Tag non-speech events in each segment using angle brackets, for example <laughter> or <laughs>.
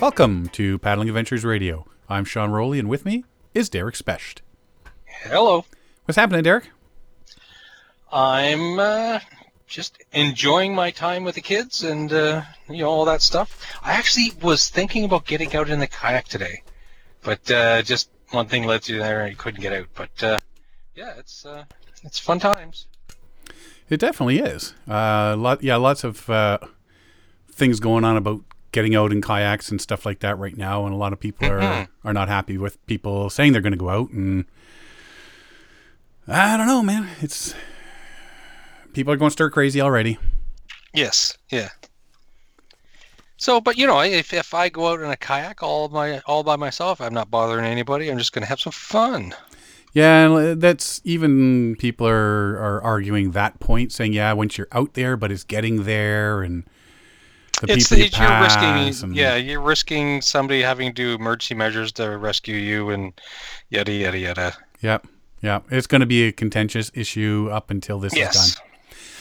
Welcome to Paddling Adventures Radio. I'm Sean Rowley, and with me is Derek Specht. Hello. What's happening, Derek? I'm uh, just enjoying my time with the kids and uh, you know all that stuff. I actually was thinking about getting out in the kayak today, but uh, just one thing led to there, and I couldn't get out. But uh, yeah, it's uh, it's fun times. It definitely is. Uh, lot, yeah, lots of uh, things going on about getting out in kayaks and stuff like that right now, and a lot of people are Mm-hmm. are not happy with people saying they're going to go out, and I don't know, man. It's people are going stir crazy already. Yes. Yeah. So, but you know, if if I go out in a kayak all my all by myself, I'm not bothering anybody. I'm just going to have some fun. Yeah, and that's even people are are arguing that point, saying yeah, once you're out there, but it's getting there and the It's, people you it's you're risking, and- yeah, you're risking somebody having to do emergency measures to rescue you and yada yada yada. Yep. Yep. It's going to be a contentious issue up until this is done.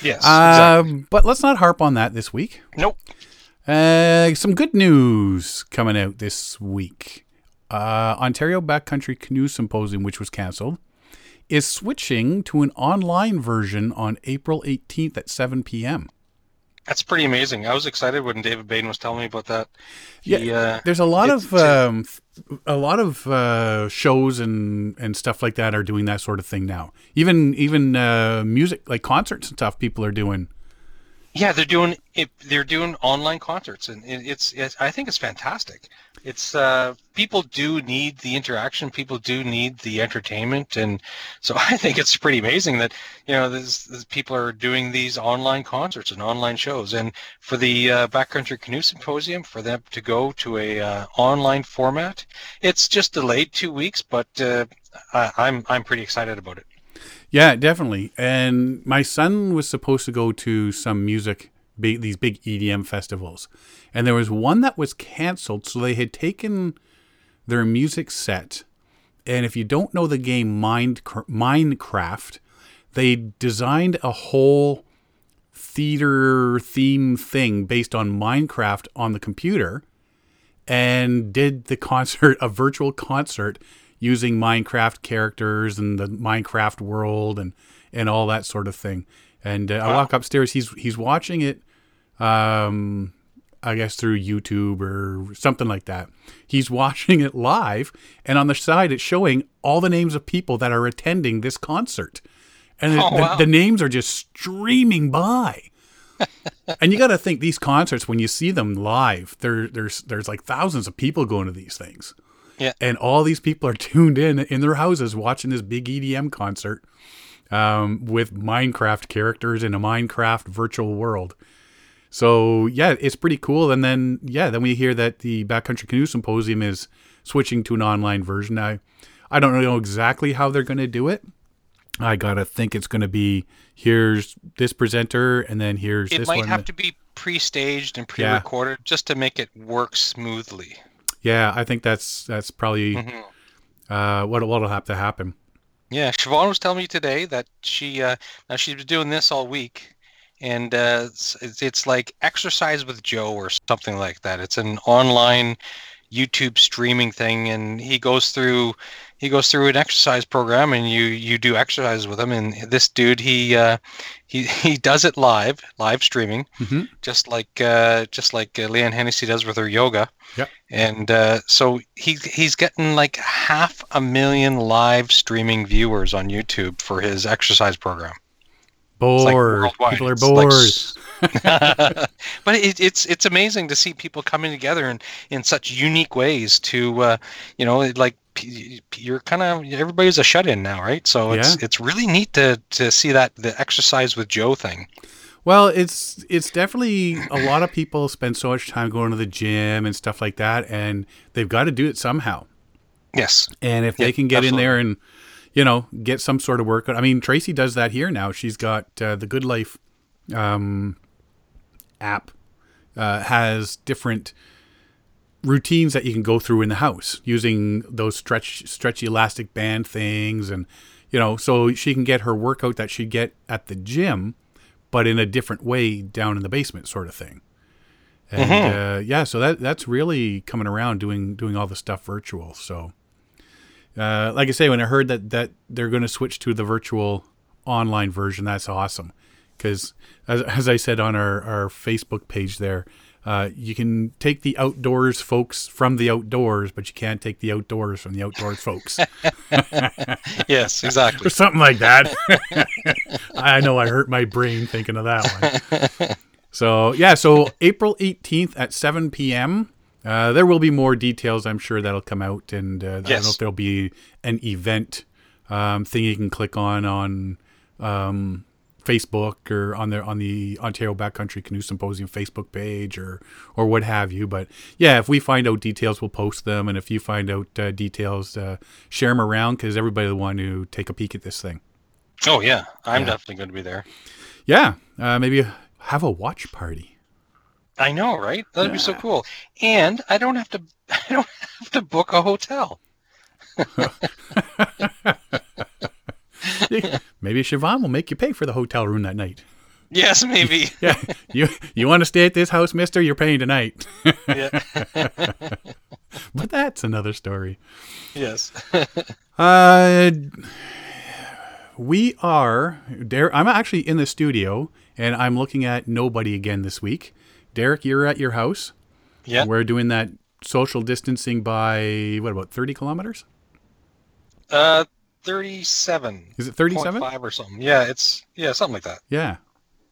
Yes. Um, exactly. But let's not harp on that this week. Nope. Uh, some good news coming out this week. Uh, Ontario Backcountry Canoe Symposium, which was cancelled, is switching to an online version on April 18th at 7 p.m. That's pretty amazing. I was excited when David Bain was telling me about that. He, uh, There's a lot of um, a lot of uh, shows and and stuff like that are doing that sort of thing now. Even even uh, music like concerts and stuff, people are doing. yeah, they're doing it, they're doing online concerts, and it, it's, it's I think it's fantastic. It's uh, people do need the interaction. People do need the entertainment, and so <laughs> I think it's pretty amazing that you know this, this people are doing these online concerts and online shows. And for the uh, Backcountry Canoe Symposium, for them to go to a uh, online format, it's just delayed two weeks, but uh, I, I'm I'm pretty excited about it. Yeah, definitely. And my son was supposed to go to some music, big, these big EDM festivals, and there was one that was canceled. So they had taken their music set, and if you don't know the game Mind Minecraft, they designed a whole theater theme thing based on Minecraft on the computer and did the <laughs> concert, a virtual concert using Minecraft characters and the Minecraft world and, and all that sort of thing. And uh, I walk upstairs, he's, he's watching it, um, I guess through YouTube or something like that. He's <laughs> watching it live, and on the side, it's showing all the names of people that are attending this concert. And the, Oh, the- wow. the names are just streaming by <laughs> and you got to think these concerts when you see them live there there's there's like thousands of people going to these things Yeah. and all these people are <laughs> tuned in in their houses watching this big edm concert um, with minecraft characters in a minecraft virtual world so yeah it's pretty cool and then yeah then we hear that the backcountry canoe symposium is switching to an online version i i don't know exactly how they're going to do it I gotta think it's gonna be here's this presenter and then here's It this might one. have to be pre-staged and pre-recorded just to make it work smoothly. Yeah, I think that's that's probably Mhm. uh, what what'll have to happen. Yeah, Siobhan was telling me today that she uh, now she's been doing this all week, and uh, it's, it's like exercise with Joe or something like that. It's an online YouTube streaming thing, and he goes through he goes through an exercise program, and you you do exercise with him. And this dude he uh, he he does it live, live streaming, Mhm. just like uh, just like uh, Leanne Hennessy does with her yoga. Yep. And uh, so he he's getting like half a million live streaming viewers on YouTube for his exercise program. It's like Bored. People are It's like bored. <laughs> <laughs> but it, it's it's amazing to see people coming together in, in such unique ways to uh, you know like you're kind of everybody's a shut in now right so it's Yeah. it's really neat to to see that the exercise with Joe thing Well, it's it's definitely a lot of people spend so much time going to the gym and stuff like that, and they've got to do it somehow. yes And if they can get in there and you know get some sort of workout, I mean Tracy does that here now. She's got uh, the Good Life um, app uh, has different routines that you can go through in the house using those stretch stretchy elastic band things and you know so she can get her workout that she'd get at the gym but in a different way down in the basement sort of thing And Mhm. uh, yeah, so that that's really coming around doing doing all the stuff virtual. So, uh, like I say, when I heard that that they're going to switch to the virtual online version, that's awesome. Because as, as I said on our, our Facebook page there, uh, you can take the outdoors folks from the outdoors, but you can't take the outdoors from the outdoors folks. <laughs> Yes, exactly. or something like that. <laughs> I know I hurt my brain thinking of that one. <laughs> So yeah, so April eighteenth at seven p.m. Uh, there will be more details, I'm sure that'll come out, and uh, I don't know if there'll be an event um, thing you can click on on um, Facebook or on the on the Ontario Backcountry Canoe Symposium Facebook page or or what have you. But yeah, if we find out details, we'll post them, and if you find out uh, details, uh, share them around because everybody will want to take a peek at this thing. Oh yeah, I'm Yeah. definitely going to be there. Yeah, uh, maybe have a watch party. I know, right? That'd be so Yeah. cool. And I don't have to. <laughs> I don't have to book a hotel. <laughs> maybe Siobhan will make you pay for the hotel room that night. Yes, maybe. <laughs> Yeah, you you want to stay at this house, Mister? You're paying tonight. yeah. but that's another story. yes. Uh, we are. Der- I'm actually in the studio, and I'm looking at nobody again this week. Derek, you're at your house. Yeah. We're doing that social distancing by what about 30 kilometers? Uh, thirty-seven. Is it 37? Five or something. Yeah, it's yeah, something like that. Yeah.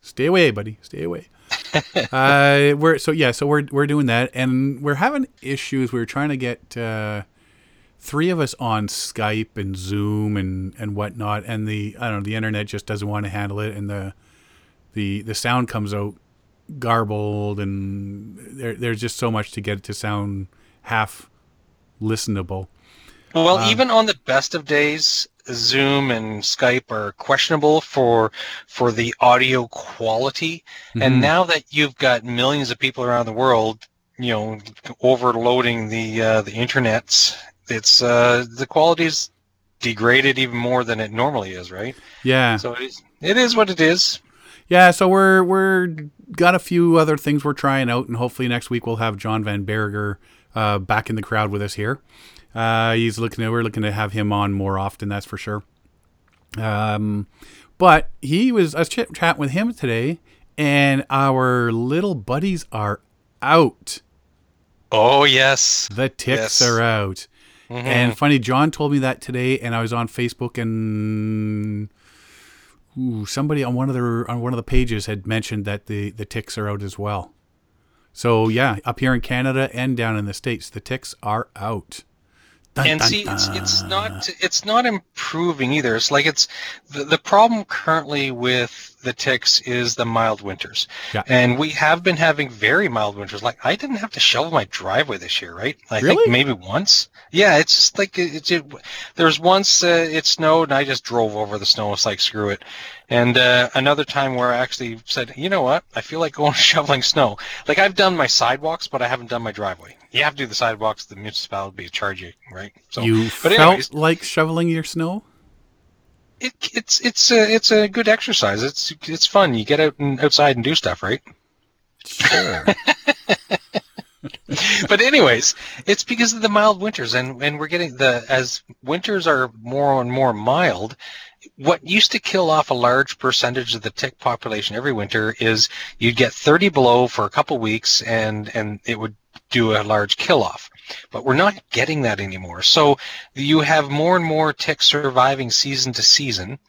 Stay away, buddy. Stay away. <laughs> uh, we're so yeah, so we're we're doing that, and we're having issues. We're trying to get uh, three of us on Skype and Zoom and and whatnot, and the I don't know the internet just doesn't want to handle it, and the the the sound comes out garbled, and there, there's just so much to get it to sound half listenable. Well, Um, even on the best of days, Zoom and Skype are questionable for for the audio quality. Mhm. And now that you've got millions of people around the world, you know, overloading the uh, the internets, it's uh, the quality's degraded even more than it normally is, right? yeah, So it is, it is what it is. Yeah, so we're we're got a few other things we're trying out, and hopefully next week we'll have John Van Berger uh, back in the crowd with us here. Uh, he's looking to, we're looking to have him on more often, that's for sure. Um, but he was I was chit chatting with him today, and our little buddies are out. Oh yes. The ticks Yes. are out. Mhm. And funny, John told me that today, and I was on Facebook, and ooh, somebody on one of the on one of the pages had mentioned that the the ticks are out as well. So yeah, up here in Canada and down in the states, the ticks are out. Dun, and dun, see it's, it's not it's not improving either. It's like it's the, the problem currently with the ticks is the mild winters. Yeah. and we have been having very mild winters. Like i didn't have to shovel my driveway this year right? I Really? think maybe once. Yeah it's just like it's it, it there's once uh, it snowed and i just drove over the snow. It's like screw it and uh, another time where i actually said you know what i feel like going <laughs> shoveling snow like i've done my sidewalks but i haven't done my driveway you have to do the sidewalks the municipality charge you right so you but felt like shoveling your snow. it, it's it's a it's a good exercise. It's it's fun. You get out and outside and do stuff, right? Sure. <laughs> <laughs> but anyways, it's because of the mild winters, and and we're getting the as winters are more and more mild. What used to kill off a large percentage of the tick population every winter is you'd get 30 below for a couple weeks, and and it would do a large kill off. But we're not getting that anymore. So you have more and more ticks surviving season to season,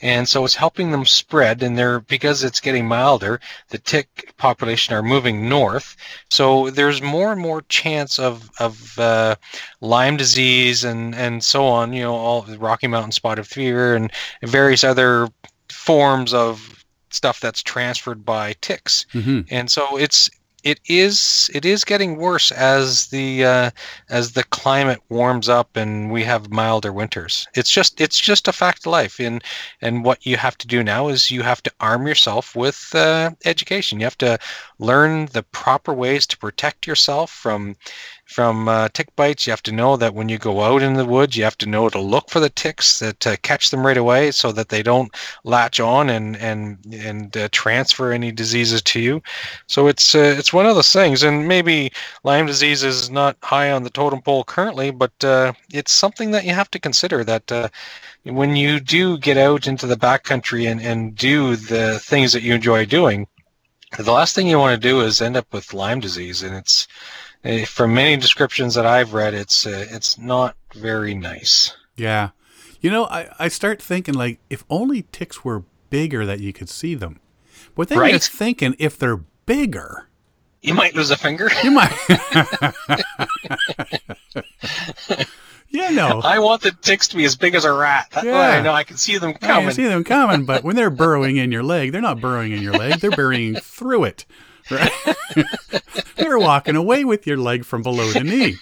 and so it's helping them spread. And they're because it's getting milder, the tick population are moving north. So there's more and more chance of of uh, Lyme disease and and so on. You know, all the Rocky Mountain spotted fever and various other forms of stuff that's transferred by ticks. hmm And so it's it is it is getting worse as the uh, as the climate warms up and we have milder winters. It's just it's just a fact of life. And and what you have to do now is you have to arm yourself with uh, education. You have to learn the proper ways to protect yourself from from uh, tick bites. You have to know that when you go out in the woods, you have to know to look for the ticks uh, to catch them right away, so that they don't latch on and and and uh, transfer any diseases to you. So it's uh, it's one of those things, and maybe Lyme disease is not high on the totem pole currently, but uh, it's something that you have to consider that uh, when you do get out into the backcountry and, and do the things that you enjoy doing, the last thing you want to do is end up with Lyme disease, and it's uh, from many descriptions that I've read, it's uh, it's not very nice. Yeah. You know, I, I start thinking like if only ticks were bigger that you could see them. But then you're thinking if they're bigger, You might lose a finger. <laughs> you might <laughs> yeah, no. I want the ticks to be as big as a rat. That Yeah. I know I can see them I coming. can see them coming, but when they're burrowing in your leg, they're not burrowing in your leg. They're burrowing through it. Right? <laughs> they're walking away with your leg from below the knee.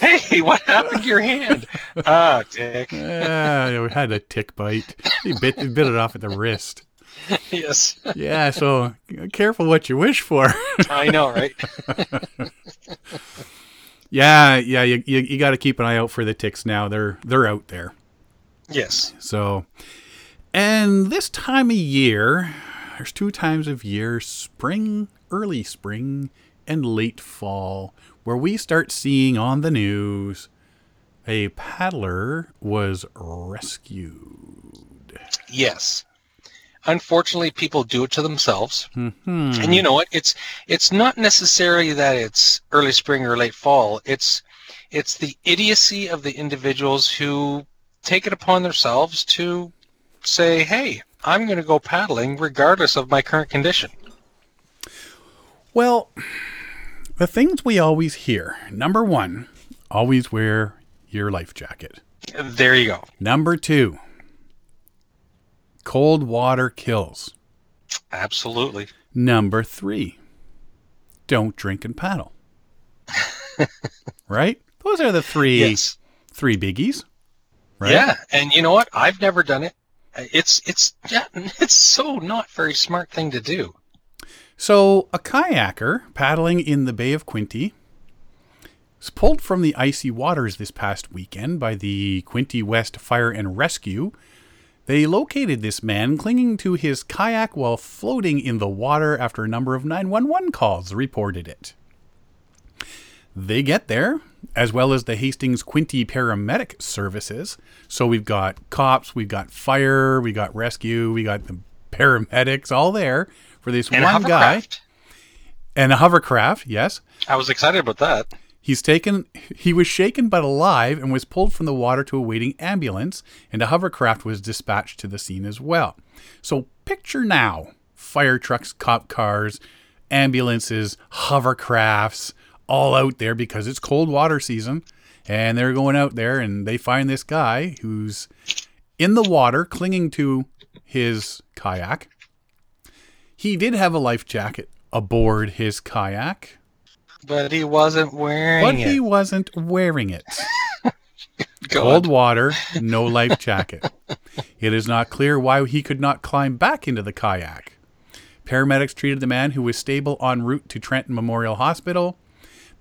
Hey, what happened to your hand? Ah, tick. Yeah, we had a tick bite. He bit, he bit it off at the wrist. yes, Yeah, so careful what you wish for. I know, right? yeah, yeah, you, you, you got to keep an eye out for the ticks now. They're they're out there. Yes. So, and this time of year, there's two times of year spring, early spring, and late fall, where we start seeing on the news a paddler was rescued. Yes. Unfortunately, people do it to themselves. Hmm. And you know what? It's it's not necessarily that it's early spring or late fall. It's it's the idiocy of the individuals who take it upon themselves to say, "Hey, I'm going to go paddling regardless of my current condition." Well, the things we always hear number one, always wear your life jacket. There you go. Number two, cold water kills. Absolutely. Number three, don't drink and paddle. <laughs> right? Those are the three Yes. three biggies. Right? Yeah, and you know what? I've never done it. It's it's <laughs> it's so not very smart thing to do. So a kayaker paddling in the Bay of Quinte was pulled from the icy waters this past weekend by the Quinte West Fire and Rescue. They located this man clinging to his kayak while floating in the water after a number of 911 calls reported it. They get there, as well as the Hastings Quinte paramedic services. So we've got cops, we've got fire, we got rescue, we got the paramedics all there for this And one guy and a hovercraft. Yes, I was excited about that. he's taken. He was shaken but alive and was pulled from the water to a waiting ambulance, and a hovercraft was dispatched to the scene as well. So picture now: fire trucks, cop cars, ambulances, hovercrafts, all out there because it's cold water season, and they're going out there and they find this guy who's in the water, clinging to his kayak. He did have a life jacket aboard his kayak, But he wasn't wearing but it. he wasn't wearing it. <laughs> Cold water, no life jacket. It is not clear why he could not climb back into the kayak. Paramedics treated the man who was stable en route to Trenton Memorial Hospital.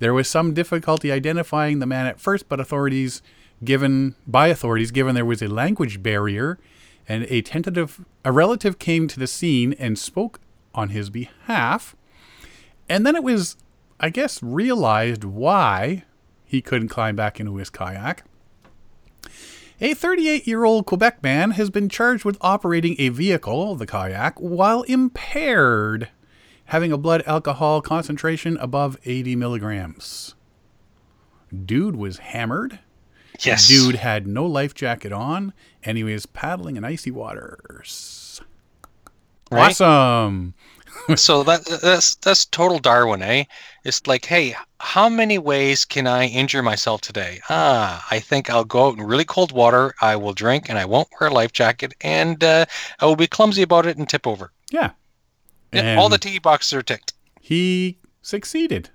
There was some difficulty identifying the man at first, but authorities given by authorities given there was a language barrier and a tentative a relative came to the scene and spoke on his behalf. And then it was I guess realized why he couldn't climb back into his kayak. A 38 year old Quebec man has been charged with operating a vehicle, the kayak, while impaired, having a blood alcohol concentration above 80 milligrams. Dude was hammered. Yes. Dude had no life jacket on, and he was paddling in icy waters. Right? Awesome. <laughs> so that that's that's total Darwin, eh? It's like, hey, how many ways can I injure myself today? Ah, I think I'll go out in really cold water. I will drink, and I won't wear a life jacket, and uh, I will be clumsy about it and tip over. Yeah. Yeah, all the tee boxes are ticked. he succeeded.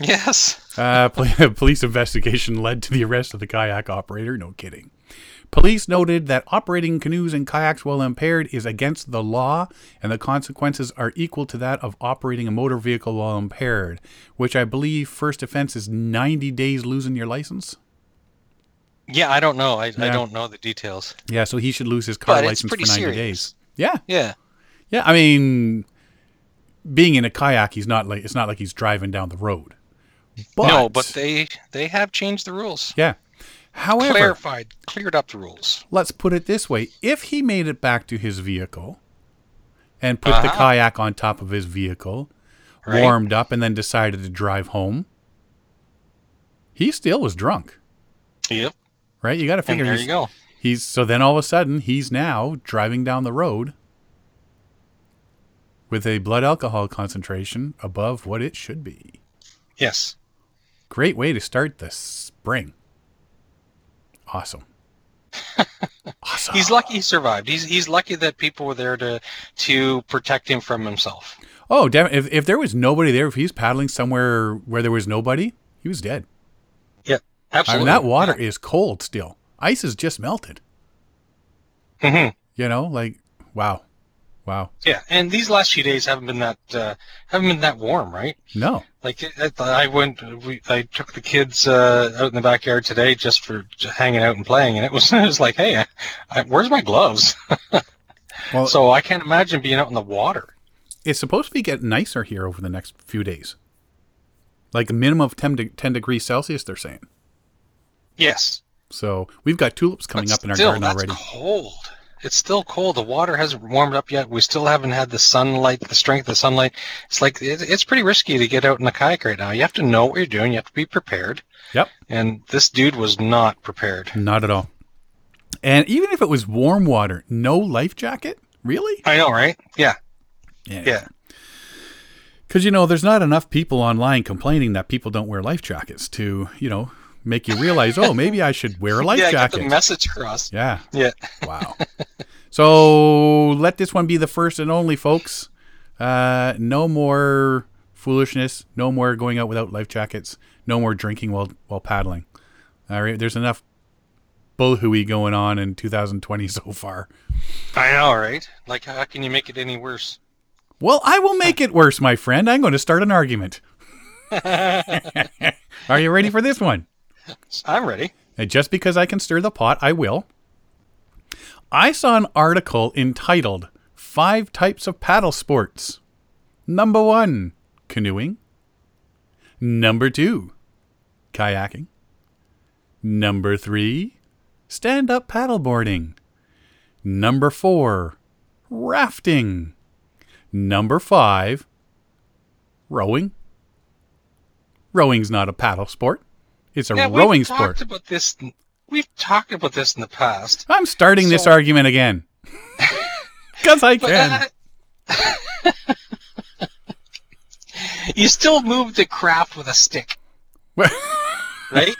Yes. Uh, <laughs> police investigation led to the arrest of the kayak operator. No kidding. Police noted that operating canoes and kayaks while impaired is against the law, and the consequences are equal to that of operating a motor vehicle while impaired, which I believe first offense is 90 days losing your license. Yeah, I don't know. I, I don't know the details. Yeah, so he should lose his car But license for 90 serious. days. Yeah. Yeah. Yeah, I mean, being in a kayak, he's not like it's not like he's driving down the road. But, no, but they they have changed the rules. yeah. However, Clarified, cleared up the rules. let's put it this way: if he made it back to his vehicle and put the Uh-huh. kayak on top of his vehicle, Right. warmed up, and then decided to drive home, he still was drunk, Yep. right? You got to And figure there he's, you go. he's so then all of a sudden he's now driving down the road with a blood alcohol concentration above what it should be. Yes. Great way to start the spring. Awesome. <laughs> awesome. He's lucky he survived. He's he's lucky that people were there to to protect him from himself. Oh, damn! If if there was nobody there, if he's paddling somewhere where there was nobody, he was dead. Yeah. I Absolutely. mean, that water is cold still. Ice is just melted. hmm You know, like wow, wow. Yeah, and these last few days haven't been that uh, haven't been that warm, right? No, Like I, I went, we, I took the kids uh, out in the backyard today just for hanging out and playing, and it was <laughs> it was like, hey, I, I, where's my gloves? <laughs> well, so I can't imagine being out in the water. it's supposed to be getting nicer here over the next few days. Like a minimum of 10, de- 10 degrees Celsius, they're saying. Yes, So we've got tulips coming but up in our still, garden that's already. cold. It's still cold. The water hasn't warmed up yet. We still haven't had the sunlight, the strength of the sunlight. It's like it, it's pretty risky to get out in a kayak right now. You have to know what you're doing. You have to be prepared. Yep. And this dude was not prepared. Not at all. And even if it was warm water, no life jacket? Really? I know, right? Yeah. Yeah. Because, you know, there's not enough people online complaining that people don't wear life jackets to, you know, make you realize, oh, maybe I should wear a life yeah, jacket. get the message across. yeah. Yeah. Wow. so let this one be the first and only, folks. Uh, no more foolishness. No more going out without life jackets. No more drinking while while paddling. All right. There's enough bullhooey going on in 2020 so far. I know, right? Like, how can you make it any worse? Well, I will make it worse, my friend. I'm going to start an argument. <laughs> <laughs> Are you ready for this one? I'm ready. And just because I can stir the pot, I will. I saw an article entitled Five Types of Paddle Sports. Number one, canoeing. Number two, kayaking. Number three, stand up paddleboarding. Number four, rafting. Number five, rowing. Rowing's not a paddle sport. It's a Yeah, rowing we've sport. talked about this. We've talked about this in the past. I'm starting this argument again. <laughs> Because I can. uh, <laughs> you still move the craft with a stick, <laughs> right?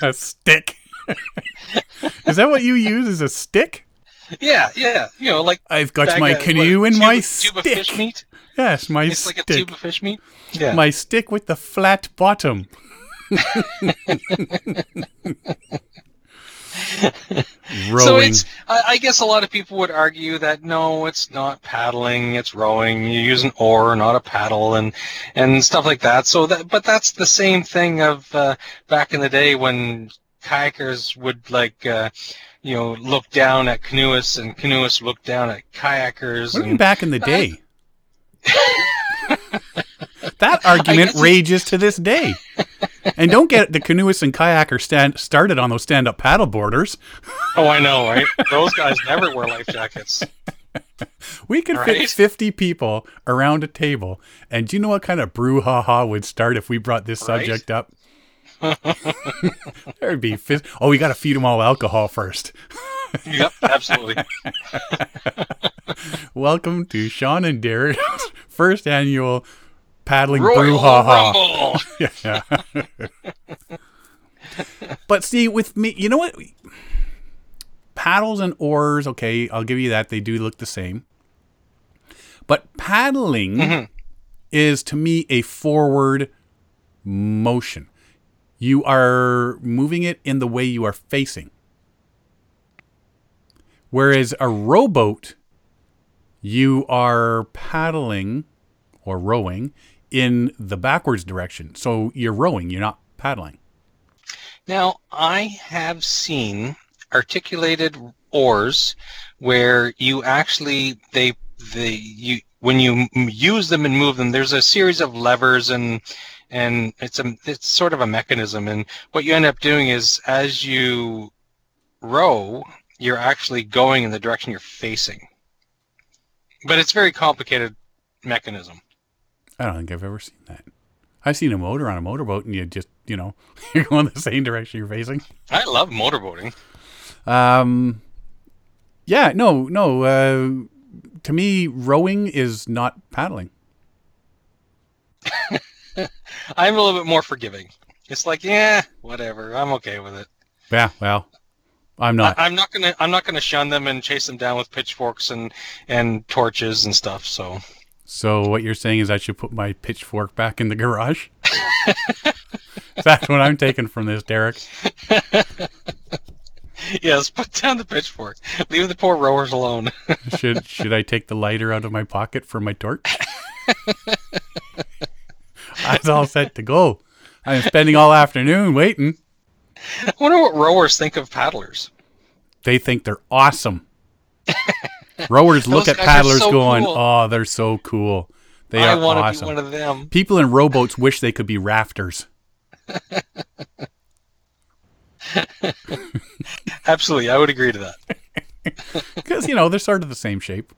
a stick. Is that what you use as a stick? yeah, yeah. You know, like I've got my of- canoe what, and tube, my tube of stick. fish meat. Yes, my It's like a stick. tube of fish meat. Yeah. My stick with the flat bottom. <laughs> Rowing. So it's. I, I guess a lot of people would argue that no, it's not paddling, it's rowing. You use an oar, not a paddle, and and stuff like that. So that, but that's the same thing of uh, back in the day when kayakers would like, uh, you know, look down at canoeists, and canoeists look down at kayakers. what and, back in the day? <laughs> that argument rages to this day. <laughs> And don't get the canoeists and kayakers stand, started on those stand-up paddle boarders. oh, I know, right? Those guys never wear life jackets. We could fit 50 people around a table, and do you know what kind of brouhaha would start if we brought this Right? subject up? <laughs> There'd be oh, we got to feed them all alcohol first. yep, absolutely. <laughs> Welcome to Sean and Darren's <laughs> first annual paddling Royal brouhaha. <laughs> Yeah. but see, with me, you know what? Paddles and oars, okay, I'll give you that. They do look the same. But paddling Mm-hmm. is to me a forward motion. You are moving it in the way you are facing. Whereas a rowboat, you are paddling or rowing in the backwards direction. So you're rowing, you're not paddling. Now, I have seen articulated oars where you actually they they you when you use them and move them there's a series of levers and and it's a it's sort of a mechanism and what you end up doing is as you row you're actually going in the direction you're facing but it's very complicated mechanism I don't think I've ever seen that. I've seen a motor on a motorboat and you just, you know, <laughs> you're going the same direction you're facing. i love motorboating Um, yeah, no, no. Uh, to me, rowing is not paddling. <laughs> i'm a little bit more forgiving it's like yeah whatever i'm okay with it Yeah, well, I'm not. I, I'm not gonna I'm not gonna shun them and chase them down with pitchforks and and torches and stuff. So So what you're saying is I should put my pitchfork back in the garage? <laughs> That's what I'm taking from this, Derek. <laughs> yes, put down the pitchfork. Leave the poor rowers alone. <laughs> Should should I take the lighter out of my pocket for my torch? I was all set to go. I'm spending all afternoon waiting. I wonder what rowers think of paddlers. They think they're awesome. Rowers <laughs> look at paddlers so going, cool. "Oh, they're so cool. They I are want to awesome." be one of them. People in rowboats wish they could be rafters. <laughs> Absolutely, I would agree to that. <laughs> because you know they're sort of the same shape,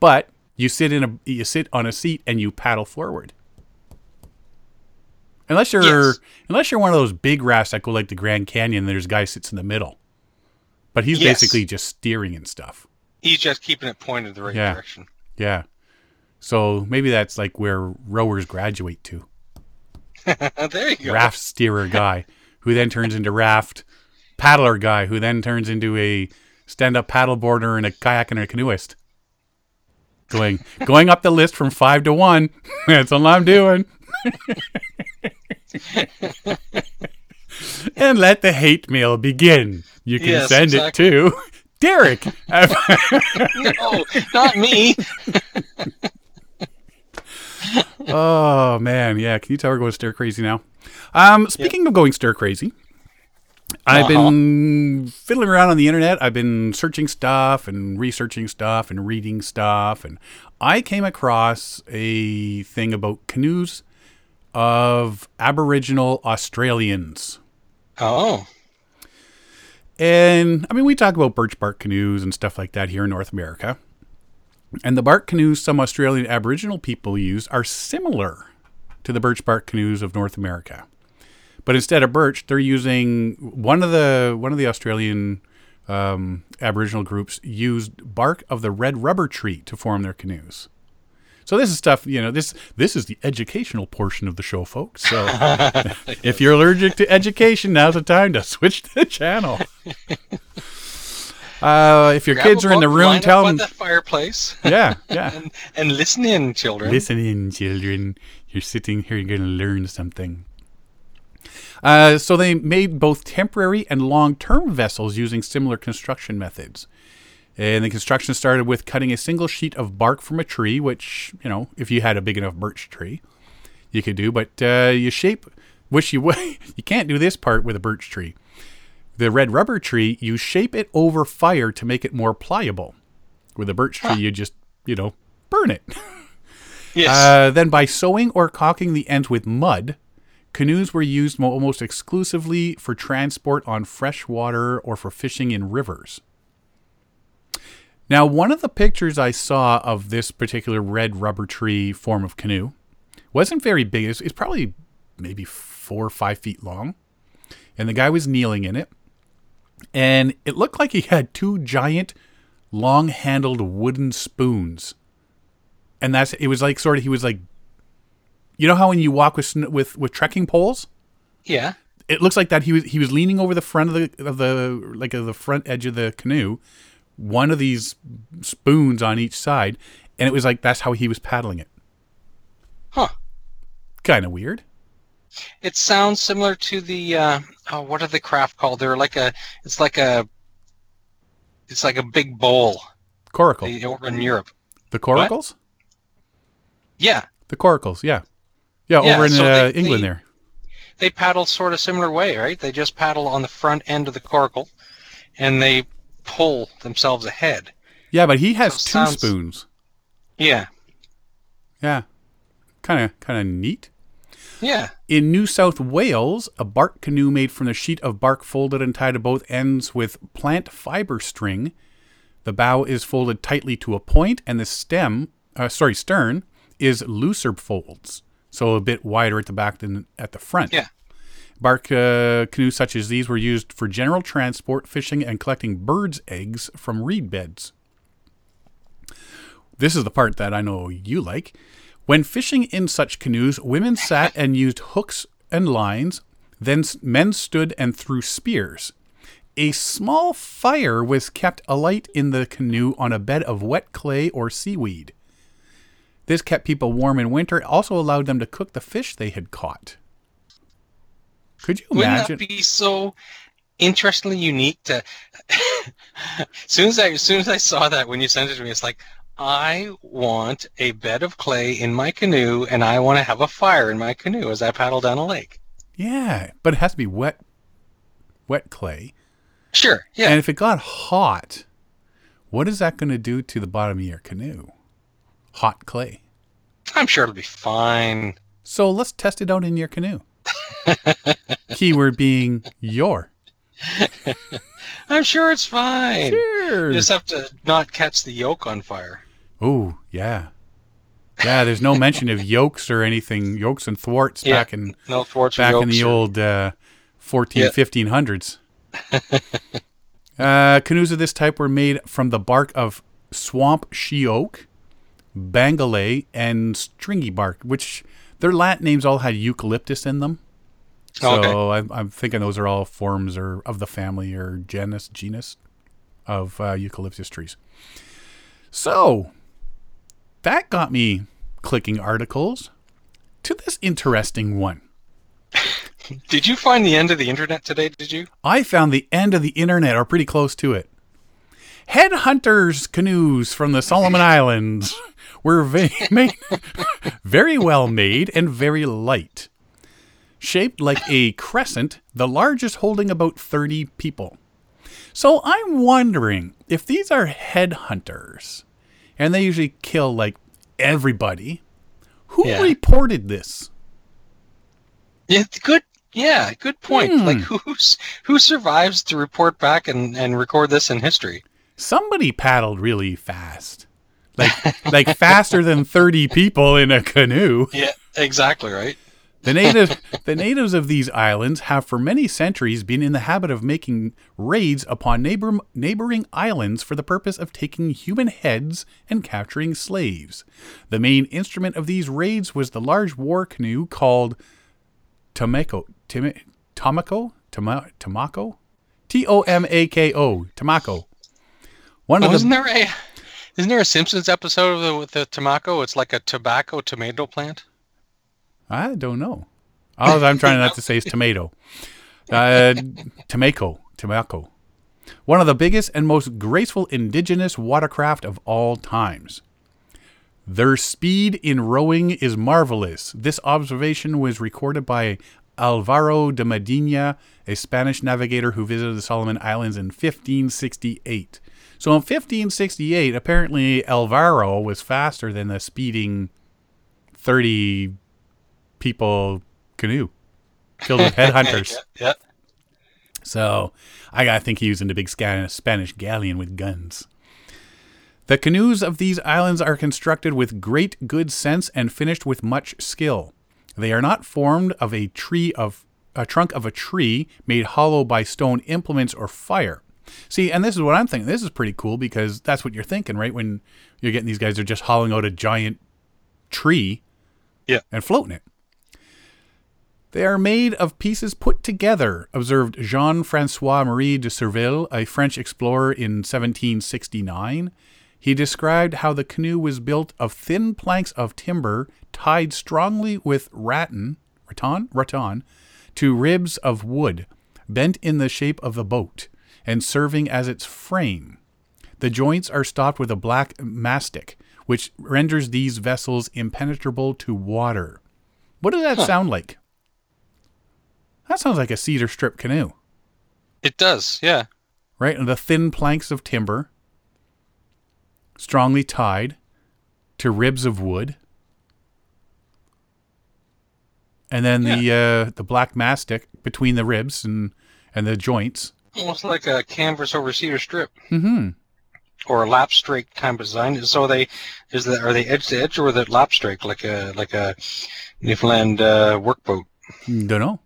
but you sit in a you sit on a seat and you paddle forward. Unless you're Yes. unless you're one of those big rafts that go like the Grand Canyon, there's a guy sits in the middle, but he's Yes. basically just steering and stuff. He's just keeping it pointed the right Yeah. direction. Yeah, so maybe that's like where rowers graduate to <laughs> there you go. raft steerer guy, who then turns into raft paddler guy, who then turns into a stand up paddleboarder and a kayak and a canoeist. Going going up the list from five to one. <laughs> That's all I'm doing. <laughs> and let the hate mail begin. You can Yes, send exactly. it to Derek. <laughs> no, not me. oh man, yeah. Can you tell we're going stir crazy now? Um, speaking of going stir crazy, I've Uh-huh. been fiddling around on the internet. I've been searching stuff and researching stuff and reading stuff, and I came across a thing about canoes of Aboriginal Australians. Oh, And I mean, we talk about birch bark canoes and stuff like that here in North America. And the bark canoes some Australian Aboriginal people use are similar to the birch bark canoes of North America. But instead of birch, they're using one of the one of the Australian um, Aboriginal groups used bark of the red rubber tree to form their canoes. So this is stuff, you know, this this is the educational portion of the show, folks. So <laughs> if you're allergic to education, now's the time to switch the channel. <laughs> Uh, if your Grab kids are in the room, tell them. the fireplace <laughs> Yeah, yeah. and, and listen in, children. Listen in, children. You're sitting here, you're going to learn something. Uh, so they made both temporary and long-term vessels using similar construction methods. And the construction started with cutting a single sheet of bark from a tree, which you know, if you had a big enough birch tree, you could do. But uh, you shape, which you would, <laughs> you can't do this part with a birch tree. The red rubber tree, you shape it over fire to make it more pliable. With a birch tree, you just you know burn it. <laughs> yes. Uh, then, by sewing or caulking the ends with mud, canoes were used almost exclusively for transport on fresh water or for fishing in rivers. Now, one of the pictures I saw of this particular red rubber tree form of canoe wasn't very big. It's, it's probably maybe four or five feet long. And the guy was kneeling in it. And it looked like he had two giant, long handled wooden spoons and that's it was like sort of he was like you know how when you walk with with with trekking poles yeah. it looks like that he was he was leaning over the front of the of the like of the front edge of the canoe one of these spoons on each side and it was like that's how he was paddling it Huh. kind of weird It sounds similar to the uh, oh, what are the craft called? They're like a it's like a It's like a big bowl Coracle. over in Europe. The coracles? Yeah, The coracles, yeah. Yeah, Yeah, over in so uh, they- England they- there. they paddle sort of similar way, right? They just paddle on the front end of the coracle, and they pull themselves ahead. Yeah, but he has So two sounds- spoons. Yeah, Yeah. Kind of kind of neat. yeah. In New South Wales, a bark canoe made from the sheet of bark folded and tied to both ends with plant fiber string. The bow is folded tightly to a point, and the stem, uh, sorry, stern, is looser folds, so a bit wider at the back than at the front. Yeah. Bark uh, canoes such as these were used for general transport, fishing, and collecting birds' eggs from reed beds. This is the part that I know you like. When fishing in such canoes, women sat and used hooks and lines, then men stood and threw spears. A small fire was kept alight in the canoe on a bed of wet clay or seaweed. This kept people warm in winter, also allowed them to cook the fish they had caught. Could you Wouldn't imagine? that be so interestingly unique? To as <laughs> soon as I as soon as I saw that when you sent it to me, it's like I want a bed of clay in my canoe, and I want to have a fire in my canoe as I paddle down a lake. Yeah, but it has to be wet, wet clay. Sure. Yeah. And if it got hot, what is that going to do to the bottom of your canoe? Hot clay. I'm sure it'll be fine. So let's test it out in your canoe. <laughs> Keyword being your. <laughs> I'm sure it's fine. You just have to not catch the yolk on fire. Oh, yeah. Yeah, there's no mention of yokes or anything, yokes and thwarts Yeah. back in No thwarts back in the or- old uh, 14, Yeah. 1500s. <laughs> uh, canoes of this type were made from the bark of swamp she oak, bangalay, and stringy bark, which their Latin names all had eucalyptus in them. So Okay. I'm, I'm thinking those are all forms or of the family or genus genus of uh, eucalyptus trees. So that got me clicking articles to this interesting one. <laughs> Did you find the end of the internet today? Did you? I found the end of the internet or pretty close to it. Headhunters canoes from the Solomon <laughs> Islands were ve- <laughs> made, very well made and very light. Shaped like a crescent, the largest holding about 30 people. So I'm wondering if these are headhunters and they usually kill like everybody, who Yeah. reported this? Yeah. Good. Yeah. Good point. Hmm. Like <laughs> who's who survives to report back and and record this in history? somebody paddled really fast like like faster than 30 people in a canoe <laughs> Yeah. Exactly. Right. The native the natives of these islands have for many centuries been in the habit of making raids upon neighbor, neighboring islands for the purpose of taking human heads and capturing slaves the main instrument of these raids was the large war canoe called Tomako Tim, Tomako Toma, Tomako T O M A K O Tomako one of Oh, the isn't there a isn't there a Simpsons episode of the, with the tobacco? It's like a tobacco tomato plant. I don't know. All I'm trying not to say is tomato. Uh, tomaco. Tobacco. One of the biggest and most graceful indigenous watercraft of all times. Their speed in rowing is marvelous. This observation was recorded by Alvaro de Mendaña, a Spanish navigator who visited the Solomon Islands in 1568. So in 1568, apparently Alvaro was faster than the speeding 30 people canoe filled with headhunters. <laughs> Yeah. yeah. So I gotta think he was in the big Spanish galleon with guns. The canoes of these islands are constructed with great good sense and finished with much skill. They are not formed of a tree of a trunk of a tree made hollow by stone implements or fire. See, and this is what I'm thinking. This is pretty cool because that's what you're thinking, right? When you're getting these guys, they're just hollowing out a giant tree Yeah. and floating it. They are made of pieces put together, observed Jean Francois Marie de Surville, a French explorer in 1769. He described how the canoe was built of thin planks of timber tied strongly with rattan, rattan, rattan to ribs of wood, bent in the shape of the boat, and serving as its frame. The joints are stopped with a black mastic, which renders these vessels impenetrable to water. What does that sound like? That sounds like a cedar strip canoe, It does, yeah. right? And the thin planks of timber, strongly tied to ribs of wood. And then the uh, the black mastic between the ribs and, and the joints. Almost like a canvas over cedar strip. Mm-hmm. Or a lap strake kind of design. So they is that are they edge to edge or they lap strake like a like a Newfoundland uh, workboat? Don't know.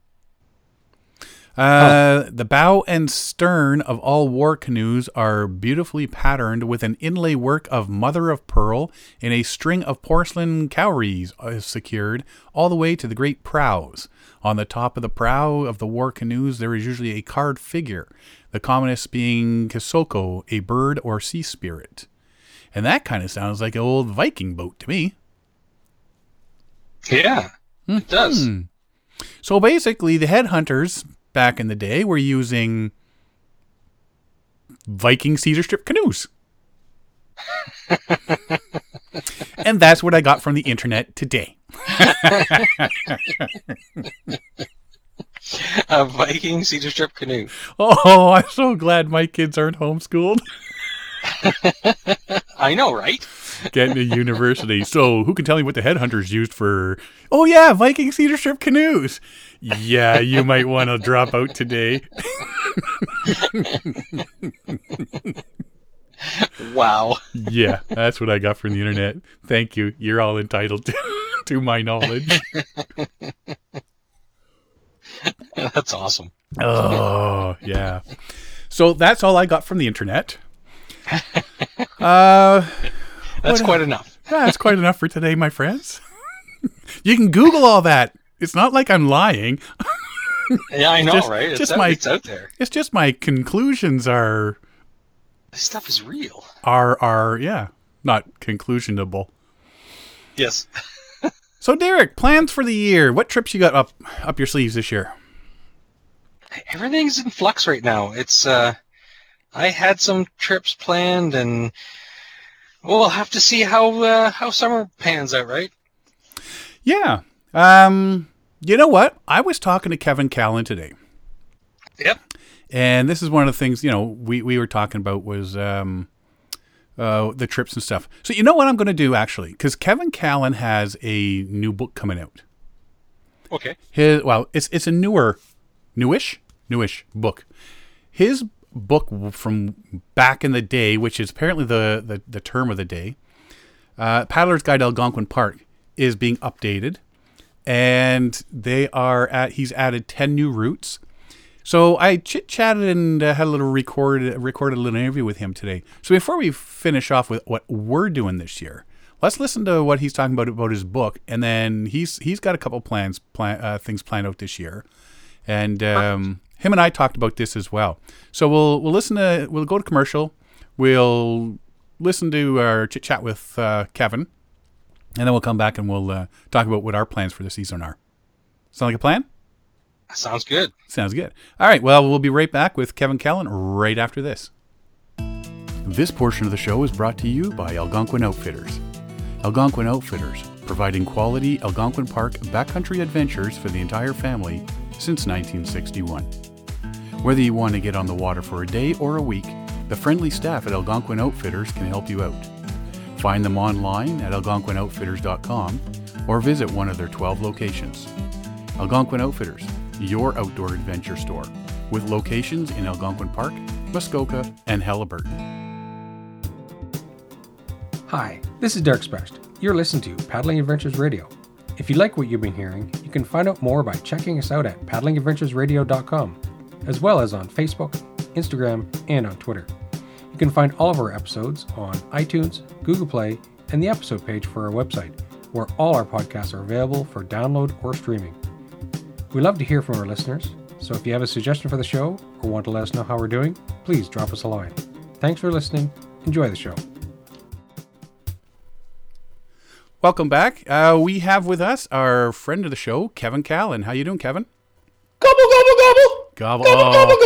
Uh, The bow and stern of all war canoes are beautifully patterned with an inlay work of mother of pearl and a string of porcelain cowries is secured all the way to the great prows. On the top of the prow of the war canoes, there is usually a carved figure, the commonest being Kisoko, a bird or sea spirit. And that kind of sounds like an old Viking boat to me. Yeah, it does. Hmm. So basically, the headhunters back in the day we were using Viking cedar strip canoes. <laughs> and that's what I got from the internet today. <laughs> A Viking cedar strip canoe. Oh, <laughs> I'm so glad my kids aren't homeschooled. I know, right? <laughs> Getting to university. So, who can tell me what the headhunters used for? Oh yeah, Viking cedar strip canoes. Yeah, you might want to drop out today. <laughs> Wow. Yeah, that's what I got from the internet. Thank you. You're all entitled to, <laughs> to my knowledge. That's awesome. Oh, yeah. So that's all I got from the internet. Uh, That's quite enough. <laughs> that's quite enough for today, my friends. <laughs> you can Google all that. It's not like I'm lying. <laughs> Yeah, I know, Just- right? It's, just out, my- it's out there. It's just my conclusions are This stuff is real. are are yeah, not conclusionable. Yes. So Derek, plans for the year. What trips you got up up your sleeves this year? Everything's in flux right now. It's uh I had some trips planned and we'll have to see how uh, how summer pans out, right? Yeah. Um, you know what? I was talking to Kevin Callan today. Yep. And this is one of the things, you know, we, we were talking about was um, uh, the trips and stuff. So you know what I'm going to do actually, because Kevin Callan has a new book coming out. Okay. His well, it's it's a newer, newish, newish book. His book from back in the day, which is apparently the the, the term of the day, uh, Paddler's Guide to Algonquin Park, is being updated, and they are at he's added ten new routes. So I chit chatted and uh, had a little record recorded a little interview with him today. So before we finish off with what we're doing this year, let's listen to what he's talking about about his book, and then he's he's got a couple plans plan uh, things planned out this year, and um, him and I talked about this as well. So we'll we'll listen to we'll go to commercial, we'll listen to our chit chat with uh, Kevin, and then we'll come back and we'll uh, talk about what our plans for the season are. Sound like a plan? Sounds good. Sounds good. All right. Well, we'll be right back with Kevin Callan right after this. This portion of the show is brought to you by Algonquin Outfitters. Algonquin Outfitters, providing quality Algonquin Park backcountry adventures for the entire family since 1961. Whether you want to get on the water for a day or a week, the friendly staff at Algonquin Outfitters can help you out. Find them online at algonquinoutfitters.com or visit one of their 12 locations. Algonquin Outfitters, your outdoor adventure store, with locations in Algonquin Park, Muskoka, and Haliburton. Hi, this is Derek Sprest. You're listening to Paddling Adventures Radio. If you like what you've been hearing, you can find out more by checking us out at paddlingadventuresradio.com, as well as on Facebook, Instagram, and on Twitter. You can find all of our episodes on iTunes, Google Play, and the episode page for our website, where all our podcasts are available for download or streaming. We love to hear from our listeners, so if you have a suggestion for the show or want to let us know how we're doing, please drop us a line. Thanks for listening. Enjoy the show. Welcome back. Uh, we have with us our friend of the show, Kevin Callan. How you doing, Kevin? Gobble gobble gobble. Gobble, gobble, gobble,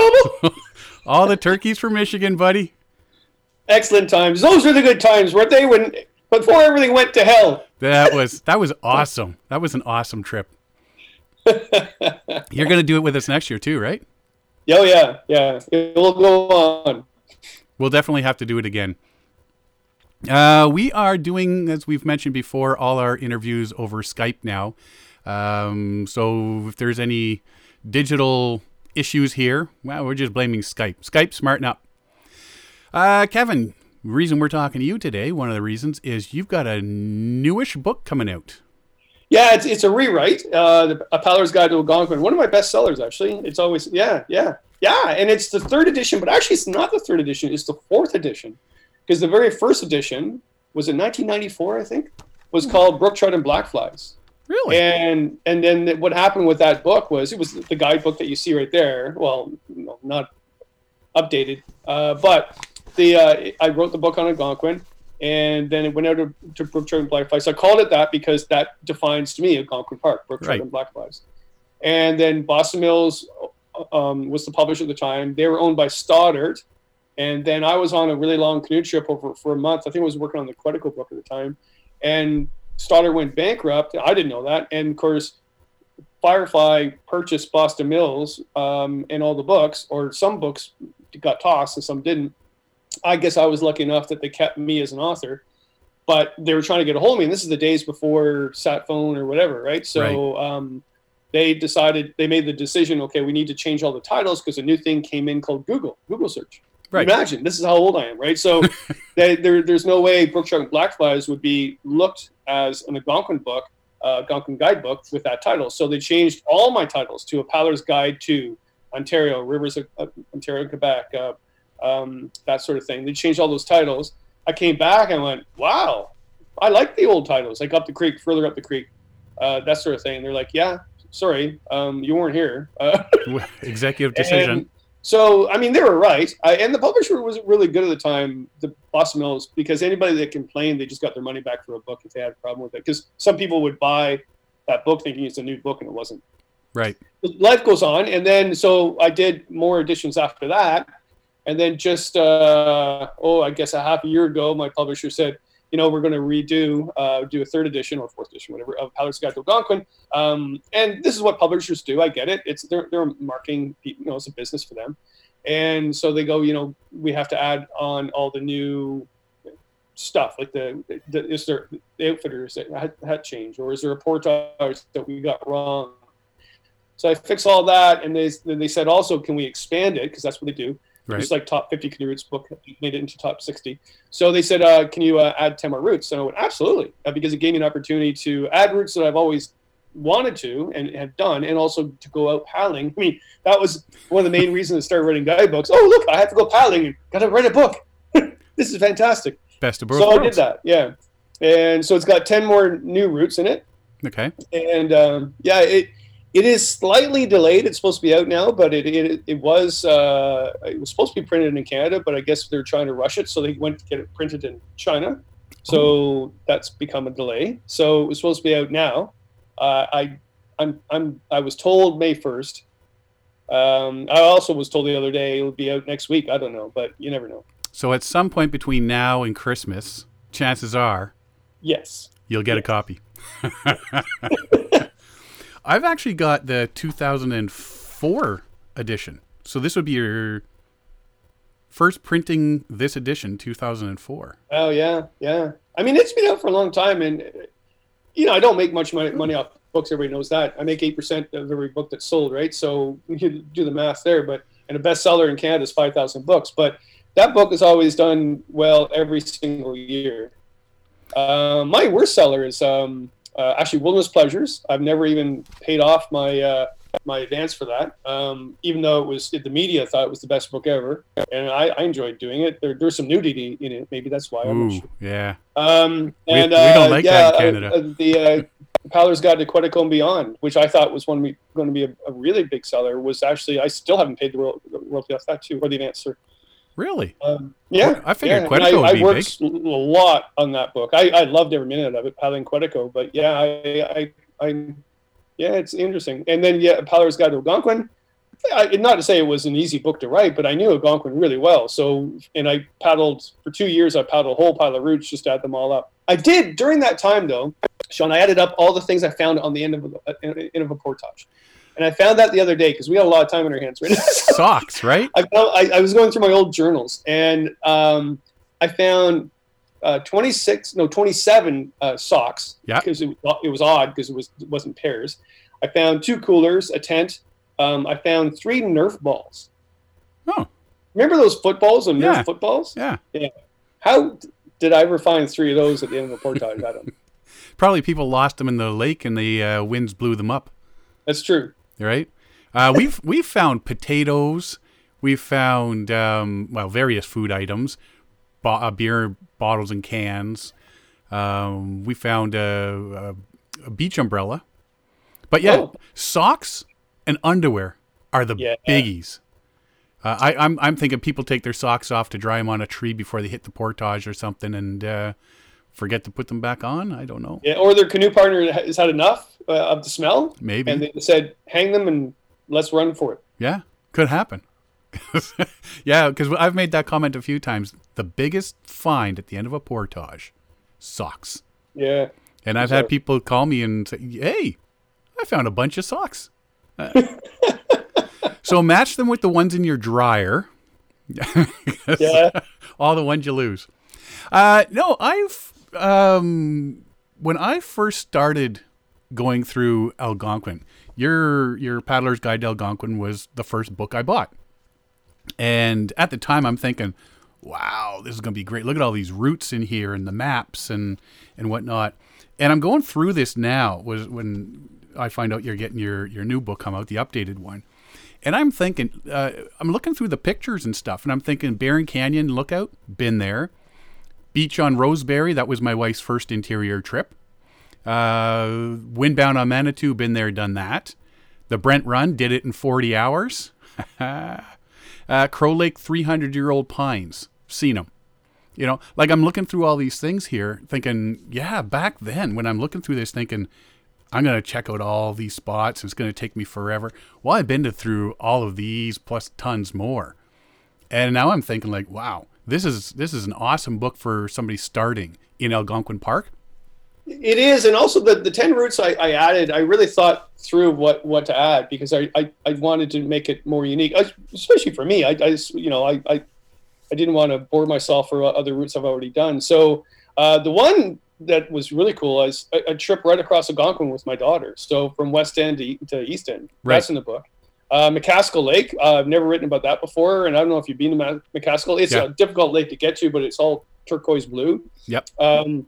gobble. <laughs> All the turkeys from Michigan, buddy. Excellent times. Those were the good times, weren't they? When before everything went to hell. That was <laughs> that was awesome. That was an awesome trip. You're going to do it with us next year too, right? Oh yeah, yeah. It will go on. We'll definitely have to do it again. Uh, we are doing, as we've mentioned before, all our interviews over Skype now. Um, so if there's any digital issues here, well, we're just blaming Skype. Skype, smarten up. Uh, Kevin, reason we're talking to you today, one of the reasons is you've got a newish book coming out. Yeah, it's, it's a rewrite. Uh, the, a Paddler's Guide to Algonquin. One of my best sellers, actually. It's always yeah, yeah, yeah. And it's the third edition, but actually, it's not the third edition. It's the fourth edition, because the very first edition was in 1994, I think, was called Brook Trout and Black Flies. Really? And and then what happened with that book was it was the guidebook that you see right there. Well, not updated, uh, but the uh, I wrote the book on Algonquin, and then it went out to, to Brook and Black Flies. So I called it that because that defines to me Algonquin Park, Brook Trout Right. and Black Flies. And then Boston Mills um, was the publisher at the time. They were owned by Stoddart. And then I was on a really long canoe trip over for a month. I think I was working on the Quetico book at the time. And Stoddart went bankrupt. I didn't know that. And of course, Firefly purchased Boston Mills um, and all the books, or some books got tossed and some didn't. I guess I was lucky enough that they kept me as an author, but they were trying to get a hold of me. And this is the days before sat phone or whatever, right? So um, they decided, they made the decision, okay, we need to change all the titles because a new thing came in called Google, Google search. Right. Imagine this is how old I am, right? So <laughs> they, there, there's no way Brook Trout and Black Flies would be looked as an Algonquin book, uh, Algonquin guidebook with that title. So they changed all my titles to A Paddler's Guide to Ontario, Rivers of uh, Ontario, Quebec, uh, um, that sort of thing. They changed all those titles. I came back and went, wow, I like the old titles, like Up the Creek, Further Up the Creek, uh, that sort of thing. they're like, yeah, sorry, um, you weren't here. Uh, <laughs> Executive decision. So, I mean, they were right. I, and the publisher was really good at the time, the Boston Mills, because anybody that complained, they just got their money back for a book if they had a problem with it. Because some people would buy that book thinking it's a new book and it wasn't. right. Life goes on. And then, so I did more editions after that. And then just, uh, oh, I guess a half a year ago, my publisher said, you know, we're going to redo, uh, do a third edition or fourth edition, whatever, of Paddler's Guide to Algonquin. Um, and this is what publishers do. I get it. It's they're, they're marketing, you know, it's a business for them. And so they go, you know, we have to add on all the new stuff, like the, the is there the outfitters that had, had changed, or is there a portage that we got wrong? So I fix all that, and they then they said also, can we expand it because that's what they do. Right. It's like top 50 canoe Routes book made it into top 60. So they said, uh, can you uh, add 10 more routes? And I went, absolutely, uh, because it gave me an opportunity to add routes that I've always wanted to and have done, and also to go out paddling. <laughs> I mean, that was one of the main reasons I started writing guidebooks. Oh, look, I have to go paddling and got to write a book. <laughs> this is fantastic. Best of both So I did that, yeah. And so it's got 10 more new routes in it Okay. and um, yeah, it it is slightly delayed. It's supposed to be out now, but it it, it was uh, it was supposed to be printed in Canada, but I guess they're trying to rush it, so they went to get it printed in China. So that's become a delay. So it was supposed to be out now. Uh, I I'm I'm I was told May first. Um, I also was told the other day it will be out next week. I don't know, but you never know. So at some point between now and Christmas, chances are Yes. you'll get a copy. <laughs> I've actually got the 2004 edition. So this would be your first printing this edition, 2004. Oh yeah, yeah. I mean, it's been out for a long time, and you know, I don't make much money, money off books. Everybody knows that. I make eight percent of every book that's sold, right? So <laughs> you do the math there. But and a bestseller in Canada is five thousand books. But that book has always done well every single year. Uh, my worst seller is um, uh, actually Wilderness Pleasures. I've never even paid off my uh, my advance for that, um, even though it was the media thought it was the best book ever, and I, I enjoyed doing it. There, there's some nudity in it. Maybe that's why. I'm not Ooh, sure. yeah. Um, and we don't uh, like yeah, that in Canada. Uh, uh, the uh, Paddler's Guide to Quetico and Beyond, which I thought was going to be going to be a, a really big seller, was actually I still haven't paid the royal- the royalty off that too, or the advance. Sir. Really? Um, yeah, I figured yeah. Quetico and would I, be I worked a lot on that book. I, I loved every minute of it, paddling Quetico. But yeah, I, I, I, yeah, it's interesting. And then yeah, Paddler's Guide to Algonquin. I, not to say it was an easy book to write, but I knew Algonquin really well. So, and I paddled for two years. I paddled a whole pile of routes just to add them all up. I did during that time, though, Sean. I added up all the things I found on the end of a, end of a portage, and I found that the other day because we had a lot of time on our hands right <laughs> now. Socks, right? I, I, I was going through my old journals, and um, I found uh, 26, no, 27 uh, socks. Yeah. Because it, it was odd because it was it wasn't pairs. I found two coolers, a tent. Um, I found three Nerf balls. Oh, Remember those footballs and Nerf Yeah. footballs? yeah. Yeah. How did I ever find three of those at the end of a portage? I don't. <laughs> Probably people lost them in the lake and the uh, winds blew them up. That's true. Right? Uh, we've <laughs> we've found potatoes. We've found um, well various food items, bo- uh, beer bottles and cans. Um, we found a, a, a beach umbrella, but yeah, Oh. socks and underwear are the Yeah. biggies. Uh, I, I'm I'm thinking people take their socks off to dry them on a tree before they hit the portage or something, and uh, forget to put them back on. I don't know. Yeah, or their canoe partner has had enough uh, of the smell, Maybe. and they said, "Hang them and let's run for it." Yeah, could happen. <laughs> yeah, because I've made that comment a few times. The biggest find at the end of a portage, socks. Yeah. And I've had people call me and say, "Hey, I found a bunch of socks." Uh, <laughs> so match them with the ones in your dryer. <laughs> Yeah. all the ones you lose. Uh, no, I've um, when I first started going through Algonquin, your your Paddler's Guide to Algonquin was the first book I bought, and at the time I'm thinking, "Wow, this is going to be great! Look at all these routes in here and the maps and and whatnot." And I'm going through this now. Was when I find out you're getting your your new book come out, the updated one. And I'm thinking, uh, I'm looking through the pictures and stuff, and I'm thinking Barron Canyon Lookout, been there. Beach on Rosebary, that was my wife's first interior trip. Uh, Windbound on Manitou, been there, done that. The Brent Run, did it in 40 hours. <laughs> uh, Crow Lake 300 year old pines, seen them. You know, like I'm looking through all these things here, thinking, yeah, back then when I'm looking through this, thinking, I'm going to check out all these spots. It's going to take me forever. Well, I've been to through all of these plus tons more. And now I'm thinking like, wow, this is this is an awesome book for somebody starting in Algonquin Park. It is, and also the, the ten routes I, I added. I really thought through what, what to add because I, I, I wanted to make it more unique, I- especially for me. I, I you know I, I I didn't want to bore myself for other routes I've already done. So uh, the one that was really cool is a, a trip right across Algonquin with my daughter. So from West End to, to East End. Right. That's in the book. Uh, McCaskill Lake. Uh, I've never written about that before, and I don't know if you've been to McCaskill. It's Yeah. a difficult lake to get to, but it's all turquoise blue. Yep. Um,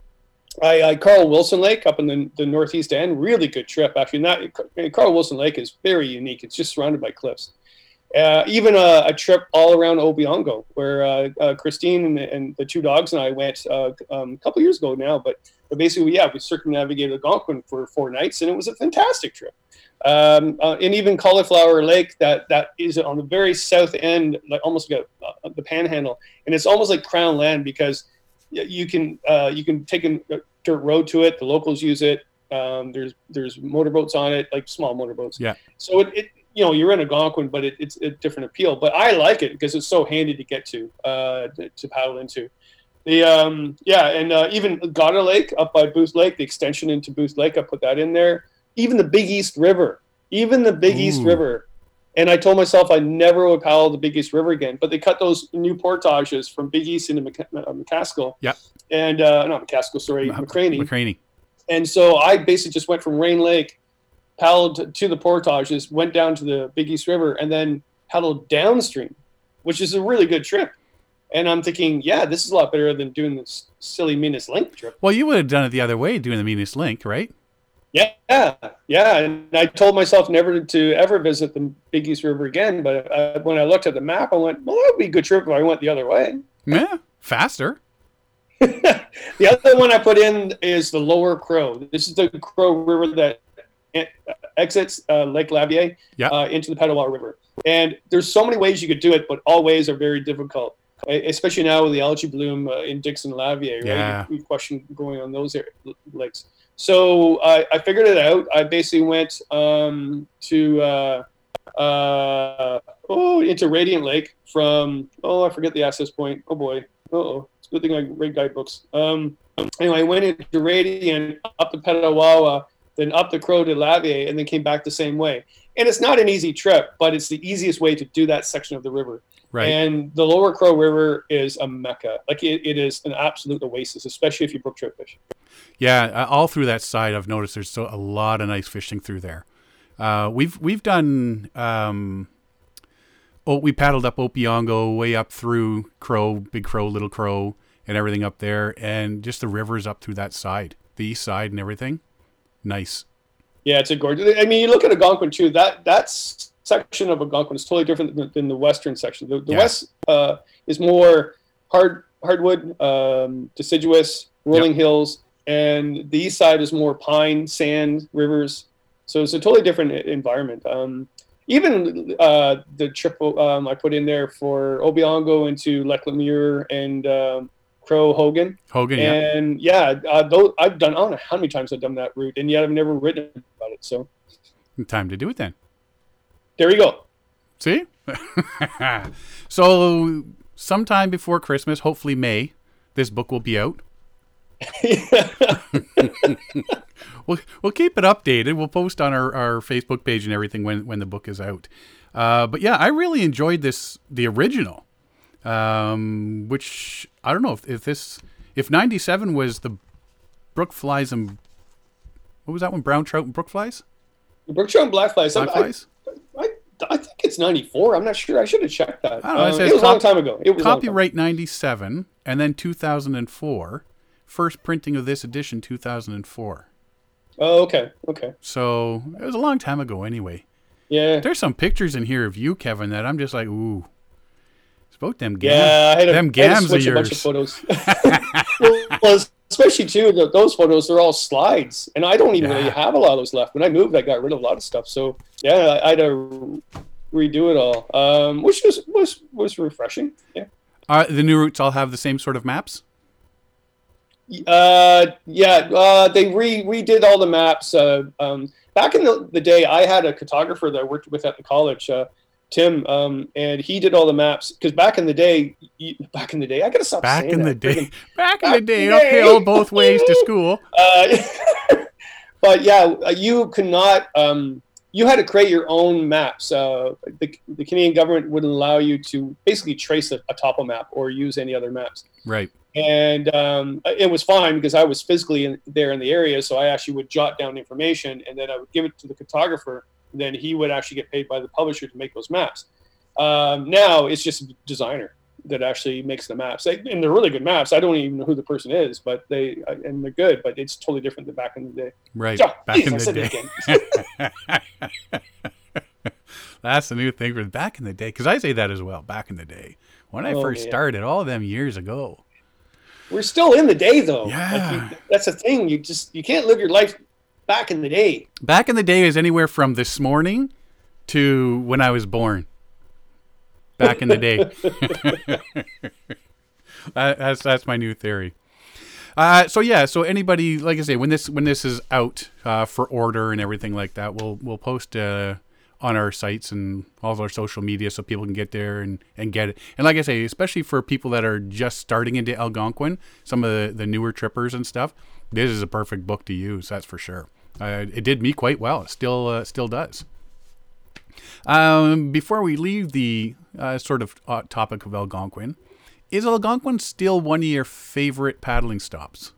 I, I Carl Wilson Lake up in the, the northeast end. Really good trip, actually. Not Carl Wilson Lake is very unique. It's just surrounded by cliffs. Uh, even a, a trip all around Opeongo, where uh, uh, Christine and, and the two dogs and I went uh, um, a couple years ago now. But, but basically, yeah, we circumnavigated Algonquin for four nights, and it was a fantastic trip. Um, uh, and even Cauliflower Lake, that that is on the very south end, like almost like a, uh, the Panhandle, and it's almost like Crown Land because you can uh, you can take a dirt road to it. The locals use it. Um, there's there's motorboats on it, like small motorboats. Yeah. So it, it you know you're in Algonquin, but it, it's a different appeal. But I like it because it's so handy to get to uh, to, to paddle into. The um, yeah, and uh, even Goddard Lake up by Booth Lake, the extension into Booth Lake, I put that in there. Even the Big East River, even the Big East River. And I told myself I never would paddle the Big East River again. But they cut those new portages from Big East into Mc- uh, McCaskill. Yep. And uh, not McCaskill, sorry, McCraney. McCraney. And so I basically just went from Rain Lake, paddled to the portages, went down to the Big East River, and then paddled downstream, which is a really good trip. And I'm thinking, yeah, this is a lot better than doing this silly Minas Link trip. Well, you would have done it the other way, doing the meanest link, right? Yeah, yeah. And I told myself never to ever visit the Big East River again. But uh, when I looked at the map, I went, well, that would be a good trip if I went the other way. Yeah, faster. <laughs> the other one I put in is the Lower Crow. This is the Crow River that exits uh, Lake Lavieille Yeah. uh, into the Petawawa River. And there's so many ways you could do it, but all ways are very difficult, especially now with the algae bloom uh, in Dickson Lavieille. Right? Yeah. We question going on those air- lakes. So I I figured it out. I basically went um, to uh, uh, oh, into Radiant Lake from, oh, I forget the access point. Oh boy. oh. It's a good thing I read guidebooks. Um, anyway, I went into Radiant, up to Petawawa, then up the Crow to Lavieille, and then came back the same way. And it's not an easy trip, but it's the easiest way to do that section of the river. Right. And the Lower Crow River is a mecca. Like it, it is an absolute oasis, especially if you brook trout fish. Yeah, all through that side, I've noticed there's so, a lot of nice fishing through there. Uh, we've we've done. Um, oh, we paddled up Opeongo way up through Crow, Big Crow, Little Crow, and everything up there, and just the rivers up through that side, the east side, and everything. Nice. Yeah, it's a gorgeous. I mean, you look at Algonquin too. That that's section of Algonquin is totally different than, than the western section. The, the Yeah. west uh, is more hard hardwood, um, deciduous, rolling hills, and the east side is more pine, sand, rivers. So it's a totally different environment. Um, even uh, the trip um, I put in there for Opeongo into Lake Lamuir and um, Crow Hogan. Hogan, yeah. And yeah, uh, those, I've done, I don't know how many times I've done that route, and yet I've never written about it. So Time to do it then. there you go. See? <laughs> so, sometime before Christmas, hopefully May, this book will be out. <laughs> We'll, we'll keep it updated. We'll post on our, our Facebook page and everything when, when the book is out. Uh, but yeah, I really enjoyed this, the original, um, which I don't know if, if this, if 97 was the brook flies and, what was that one? Brown trout and brook flies? Brook trout and black flies. I, Black flies? I, I think it's 94. I'm not sure. I should have checked that. I don't know, it Uh, it was a long time ago. It was a long time. Copyright 97 and then 2004. First printing of this edition 2004. Oh, okay. Okay. So it was a long time ago anyway. Yeah. There's some pictures in here of you, Kevin, that I'm just like, ooh. It's about them gams. Yeah, I had to, them I had to gams of switch a bunch of photos. <laughs> <laughs> well, especially too, those photos they're all slides, and I don't even Yeah. really have a lot of those left. When I moved, I got rid of a lot of stuff. So yeah, I, I had to redo it all, um, which was was was refreshing. Yeah. Uh, the new routes all have the same sort of maps. Uh, yeah, uh, they re redid all the maps. Uh, um, back in the, the day, I had a cartographer that I worked with at the college, uh, Tim, um, and he did all the maps. Because back in the day, you, back in the day, I gotta stop Back saying in the that. day. <laughs> Back in the day. Back in the day. Uphill both ways to school. <laughs> Uh, <laughs> but yeah, uh, you could not. Um, you had to create your own maps. Uh, the, the Canadian government wouldn't allow you to basically trace a, a topo map or use any other maps. Right. And um, it was fine because I was physically in, there in the area, so I actually would jot down information and then I would give it to the cartographer. And then he would actually get paid by the publisher to make those maps. Um, now it's just a designer that actually makes the maps, They- and they're really good maps. I don't even know who the person is, but they and they're good, but it's totally different than back in the day. Right. Back geez, in I the day. <laughs> That's the new thing for back in the day. Because I say that as well. Back in the day. When I Oh, first yeah. started, all of them years ago. We're still in the day though. Like, Yeah. you- that's the thing. You just you can't live your life back in the day. Back in the day is anywhere from this morning to when I was born. Back in the day. <laughs> That- that's that's my new theory. Uh, so yeah, so anybody, like I say, when this when this is out uh, for order and everything like that, we'll we'll post uh, on our sites and all of our social media so people can get there and, and get it. And like I say, especially for people that are just starting into Algonquin, some of the, the newer trippers and stuff, this is a perfect book to use. That's for sure. Uh, it did me quite well. It still uh, still does. Um, before we leave the uh, sort of uh, topic of Algonquin, is Algonquin still one of your favorite paddling stops?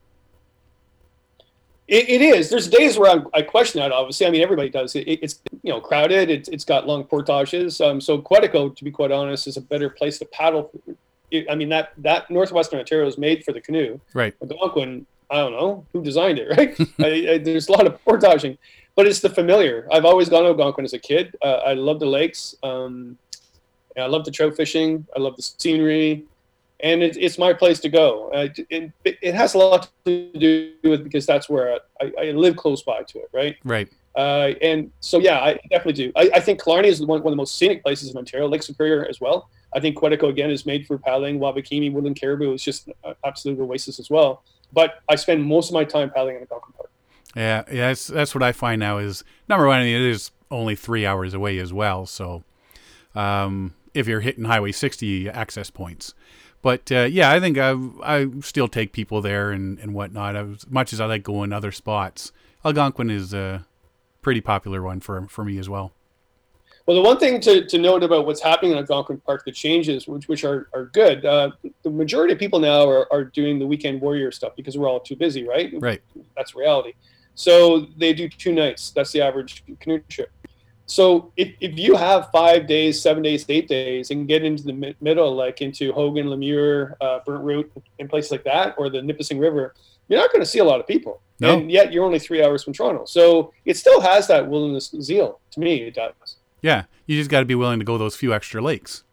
It, it is. There's days where I'm, I question that. Obviously, I mean everybody does. It, it's you know crowded. It's, it's got long portages. Um, so Quetico, to be quite honest, is a better place to paddle. It, I mean that that northwestern Ontario is made for the canoe. Right. Algonquin, I don't know who designed it. <laughs> Right? I, I, there's a lot of portaging, but it's the familiar. I've always gone to Algonquin as a kid. Uh, I love the lakes. Um, I love the trout fishing. I love the scenery and it, it's my place to go. It, it has a lot to do with because that's where I, I live close by to it, right? Right. Uh, and so, yeah, I definitely do. I, I think Killarney is one, one of the most scenic places in Ontario. Lake Superior as well. I think Quetico again is made for paddling. Wabakimi, Woodland Caribou is just an absolute oasis as well. But I spend most of my time paddling in Algonquin Park. Yeah, yeah, that's that's what I find now is number one. It is only three hours away as well. So um, if you're hitting Highway 60 access points. But uh, yeah, I think I, I still take people there and, and whatnot. As much as I like going other spots, Algonquin is a pretty popular one for, for me as well. Well, the one thing to, to note about what's happening in Algonquin Park, the changes, which, which are, are good, uh, the majority of people now are, are doing the weekend warrior stuff because we're all too busy, right? Right. That's reality. So they do two nights. That's the average canoe trip. So if, if you have five days, seven days, eight days, and get into the mi- middle, like into Hogan, Lamuir, uh, Burnt Root, and places like that, or the Nipissing River, you're not going to see a lot of people. No. And yet you're only three hours from Toronto. So it still has that wilderness zeal. To me, it does. Yeah, you just got to be willing to go those few extra lakes.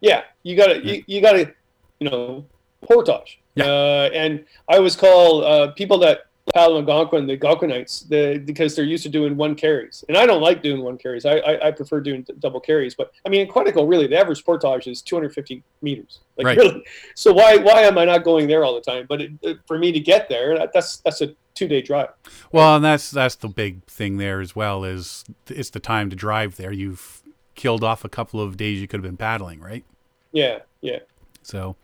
Yeah, you got to you, you got to you know portage. Yeah. Uh, and I always call uh, people that paddle Algonquin the Algonquinites the, because they're used to doing one carries, and I don't like doing one carries. I, I, I prefer doing d- double carries. But I mean, in Quetico, really, the average portage is 250 meters. Like Right. really, so why why am I not going there all the time? But it, it- for me to get there, that, that's that's a two day drive. Well, and that's that's the big thing there as well is it's the time to drive there. You've killed off a couple of days you could have been paddling, right? Yeah, yeah. So,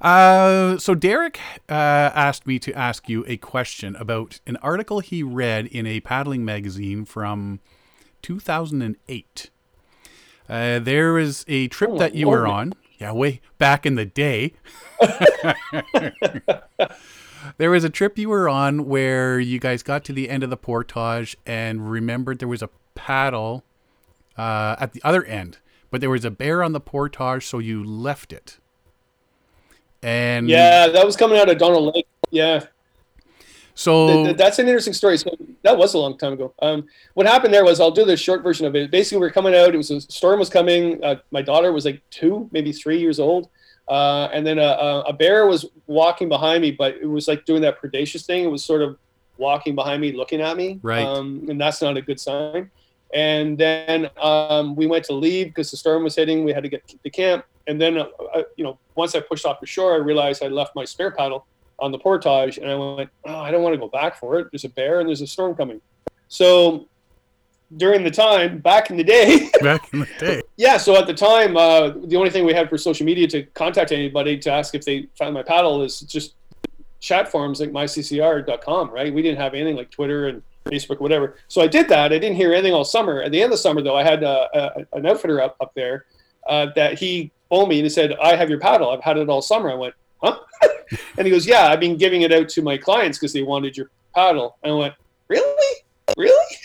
uh, so Derek uh, asked me to ask you a question about an article he read in a paddling magazine from 2008. Uh, there was a trip Oh, that you were on, yeah, way back in the day. <laughs> there was a trip you were on where you guys got to the end of the portage and remembered there was a paddle uh, at the other end, but there was a bear on the portage, so you left it. And Yeah, that was coming out of Donald Lake. Yeah, so Th- th- that's an interesting story. So that was a long time ago. Um, what happened there was I'll do the short version of it. Basically, we were coming out. It was a storm was coming. Uh, my daughter was like two, maybe three years old, uh, and then a, a, a bear was walking behind me, but it was like doing that predacious thing. It was sort of walking behind me, looking at me, Right. Um, and that's not a good sign. And then um, we went to leave because the storm was hitting. We had to get to camp. And then, uh, uh, you know, once I pushed off the shore, I realized I left my spare paddle on the portage, and I went, "Oh, I don't want to go back for it. There's a bear and there's a storm coming." So during the time back in the day, <laughs> back in the day. yeah. So at the time, uh, the only thing we had for social media to contact anybody to ask if they found my paddle is just chat forums like myccr.com. Right? We didn't have anything like Twitter and Facebook, whatever. So I did that. I didn't hear anything all summer. At the end of the summer, though, I had uh, a, an outfitter up up there uh, that he phoned me and he said, "I have your paddle. I've had it all summer." I went, "Huh?" <laughs> and he goes, "Yeah, I've been giving it out to my clients because they wanted your paddle." And I went, "Really? Really?" <laughs>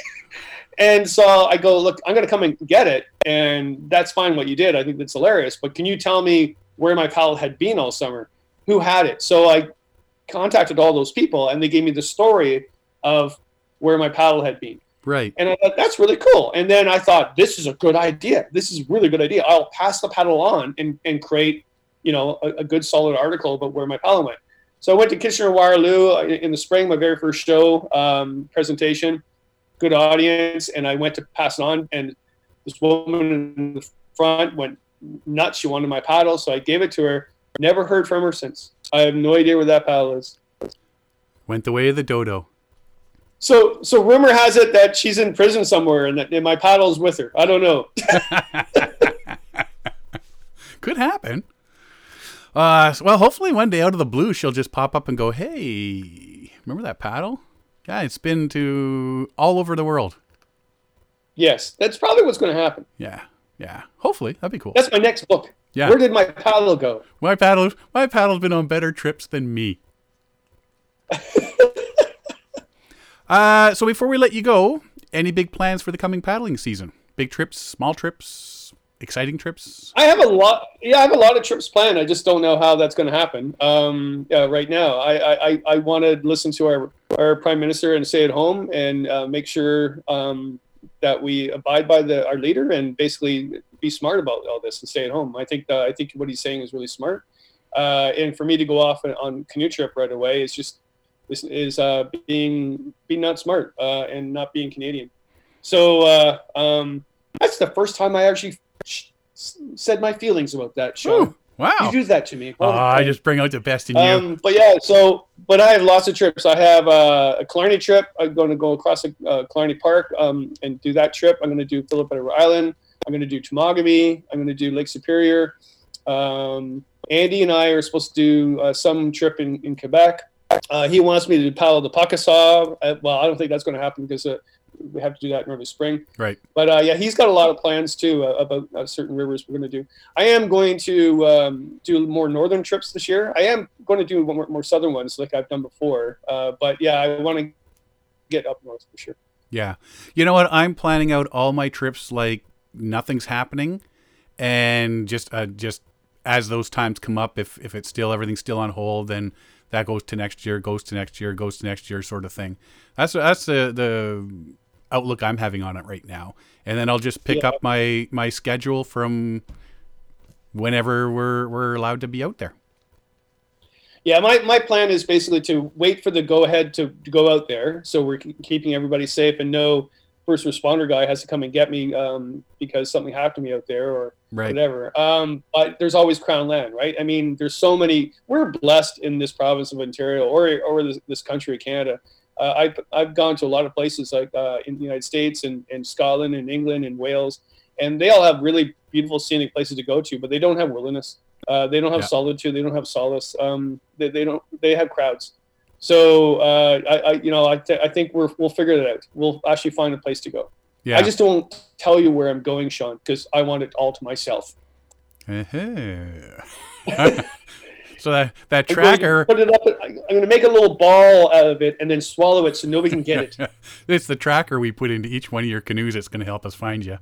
And so I go, "Look, I'm going to come and get it, and that's fine what you did. I think that's hilarious. But can you tell me where my paddle had been all summer? Who had it?" So I contacted all those people, and they gave me the story of where my paddle had been. Right. And I thought, that's really cool. And then I thought, this is a good idea. This is a really good idea. I'll pass the paddle on and, and create, you know, a, a good solid article about where my paddle went. So I went to Kitchener Waterloo in in the spring, my very first show um, presentation, good audience, and I went to pass it on. And this woman in the front went nuts. She wanted my paddle, so I gave it to her. Never heard from her since. I have no idea where that paddle is. Went the way of the dodo. So, so rumor has it that she's in prison somewhere, and that and my paddle's with her. I don't know. <laughs> Could happen. Uh, well, hopefully one day out of the blue, she'll just pop up and go, "Hey, remember that paddle? Yeah, it's been to all over the world. yes, that's probably what's going to happen. Yeah, yeah. Hopefully that'd be cool. That's my next book. Yeah. Where did my paddle go? My paddle, my paddle's been on better trips than me. <laughs> uh, so before we let you go, any big plans for the coming paddling season? Big trips, small trips, exciting trips? I have a lot. Yeah, I have a lot of trips planned. I just don't know how that's going to happen um, yeah, right now. I I, I, want to listen to our our prime minister and stay at home and uh, make sure um, that we abide by the our leader and basically be smart about all this and stay at home. I think I think what he's saying is really smart. Uh, and for me to go off on canoe trip right away is just is, is uh, being being not smart uh, and not being Canadian. So uh, um, that's the first time I actually sh- said my feelings about that show. Whew. Wow. You do that to me. Oh, I just bring out the best in you. Um, but yeah, so but I have lots of trips. I have uh, a Killarney trip. I'm going to go across the, uh, Killarney Park um, and do that trip. I'm going to do Philip Edward Island. I'm going to do Temagami. I'm going to do Lake Superior. Um, Andy and I are supposed to do uh, some trip in, in Quebec. Uh, he wants me to paddle the Pakasaw. Uh, well, I don't think that's going to happen because uh, we have to do that in early spring. right. But uh, yeah, he's got a lot of plans too uh, about uh, certain rivers we're going to do. I am going to um, do more northern trips this year. I am going to do more, more southern ones like I've done before. Uh, but yeah, I want to get up north for sure. Yeah. You know what? I'm planning out all my trips like nothing's happening and just uh, just as those times come up if if it's still everything's still on hold then that goes to next year, goes to next year, goes to next year sort of thing. That's that's the the outlook I'm having on it right now. And then I'll just pick Yeah. up my my schedule from whenever we're we're allowed to be out there. Yeah, my, my plan is basically to wait for the go ahead to, to go out there. So we're keeping everybody safe and no first responder guy has to come and get me um, because something happened to me out there or Right. whatever. Um, but there's always crown land, right? I mean, there's so many. We're blessed in this province of Ontario or or this, this country, Canada. Uh, I've I've gone to a lot of places like uh, in the United States and, and Scotland and England and Wales, and they all have really beautiful scenic places to go to, but they don't have wilderness. Uh, they don't have Yeah. solitude. They don't have solace. Um, they, they don't. They have crowds. So uh, I, I, you know, I, th- I think we're we'll figure that out. We'll actually find a place to go. Yeah. I just don't tell you where I'm going, Sean, because I want it all to myself. Uh-huh. <laughs> so that that I'm going to tracker Put it up. I'm going to make a little ball out of it and then swallow it so nobody can get it. <laughs> it's the tracker we put into each one of your canoes that's going to help us find you.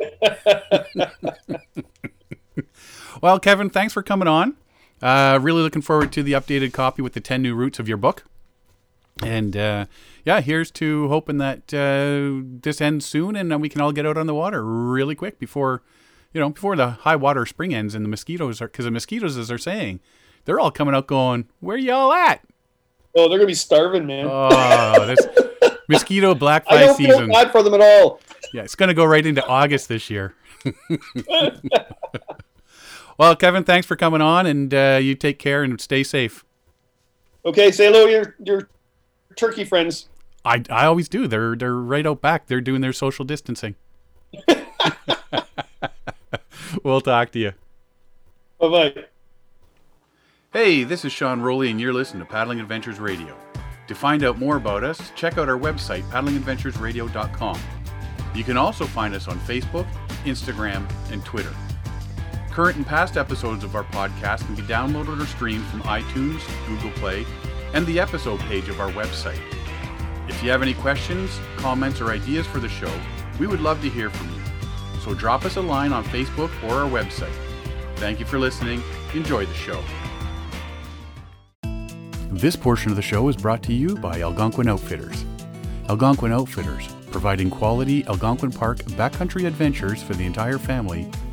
<laughs> well, Kevin, thanks for coming on. Uh, really looking forward to the updated copy with the 10 new routes of your book. And uh, yeah, here's to hoping that uh, this ends soon and we can all get out on the water really quick before, you know, before the high water spring ends and the mosquitoes are, because the mosquitoes, as they're saying, they're all coming out going, where y'all at? Oh, they're going to be starving, man. Oh, this <laughs> mosquito I blackfly don't feel season. bad for them at all. Yeah, it's going to go right into August this year. <laughs> <laughs> well, Kevin, thanks for coming on, and uh, you take care and stay safe. Okay, say hello to your, your turkey friends. I, I always do. They're they're right out back. They're doing their social distancing. <laughs> we'll talk to you. Bye bye. Hey, this is Sean Rowley, and you're listening to Paddling Adventures Radio. To find out more about us, check out our website, paddlingadventuresradio.com. You can also find us on Facebook, Instagram, and Twitter. Current and past episodes of our podcast can be downloaded or streamed from iTunes, Google Play, and the episode page of our website. If you have any questions, comments, or ideas for the show, we would love to hear from you. So drop us a line on Facebook or our website. Thank you for listening. Enjoy the show. This portion of the show is brought to you by Algonquin Outfitters. Algonquin Outfitters, providing quality Algonquin Park backcountry adventures for the entire family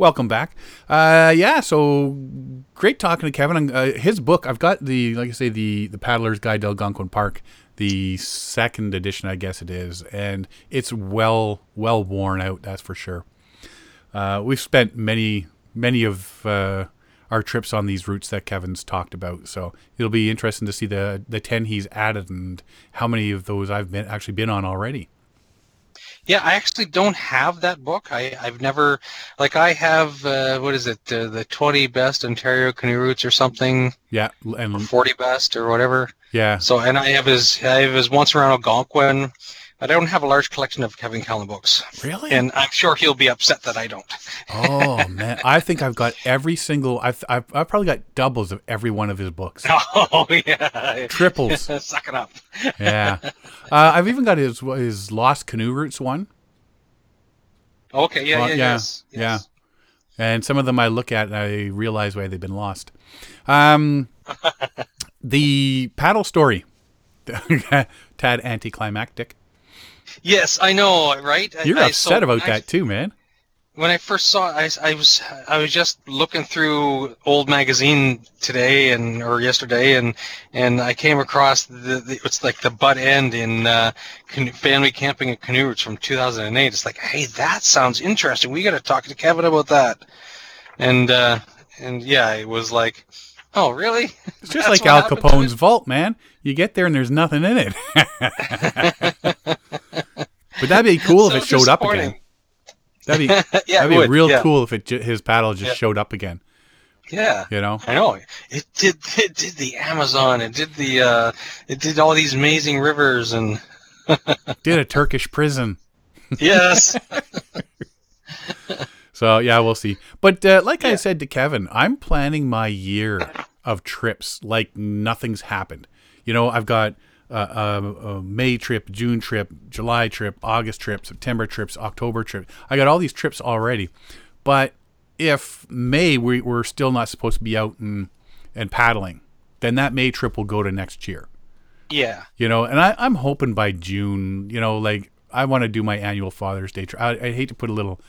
Welcome back. Uh, yeah, so great talking to Kevin. Uh, his book, I've got the, like I say, the the Paddler's Guide to Algonquin Park, the second edition, I guess it is, and it's well well worn out. That's for sure. Uh, we've spent many many of uh, our trips on these routes that Kevin's talked about, so it'll be interesting to see the the ten he's added and how many of those I've been actually been on already. Yeah, I actually don't have that book. I, I've never, like, I have, uh, what is it, uh, the 20 best Ontario canoe routes or something, Yeah, or and 40 best or whatever. yeah, So, and I have his, I have his Once Around Algonquin. I don't have a large collection of Kevin Callan books, really. and I'm sure he'll be upset that I don't. oh <laughs> man, I think I've got every single. I've, I've I've probably got doubles of every one of his books. <laughs> Oh yeah, Triples. <laughs> Suck it up. Yeah, uh, I've even got his his Lost Canoe Routes one. Okay, yeah, Well, yeah, yeah, yes, yeah. and some of them I look at and I realize why they've been lost. Um, the paddle story. tad anticlimactic. Yes, I know, right? You're I- upset so about I- that too, man. when I first saw it, I, I was I was just looking through old magazine today and or yesterday, and and I came across the, the it's like the butt end in uh, canoe, family camping and canoe routes from 2008. It's like, hey, that sounds interesting. We got to talk to Kevin about that. And uh, and yeah, it was like, oh, really? It's just That's like Al Capone's vault, man. You get there and there's nothing in it. <laughs> but that'd be cool if it showed up again. That'd be <laughs> yeah, that'd be would, real yeah. cool if it his paddle just Yeah. showed up again. Yeah. You know, I know it did. It did the Amazon. It did the. Uh, it did all these amazing rivers and <laughs> did a Turkish prison. yes. So yeah, we'll see. But uh, like I said to Kevin, I'm planning my year of trips like nothing's happened. You know, I've got uh, a, a May trip, June trip, July trip, August trip, September trips, October trip. I got all these trips already. But if May we, we're still not supposed to be out and and paddling, then that May trip will go to next year. Yeah. You know, and I, I'm hoping by June, you know, like I want to do my annual Father's Day trip. I, I hate to put a little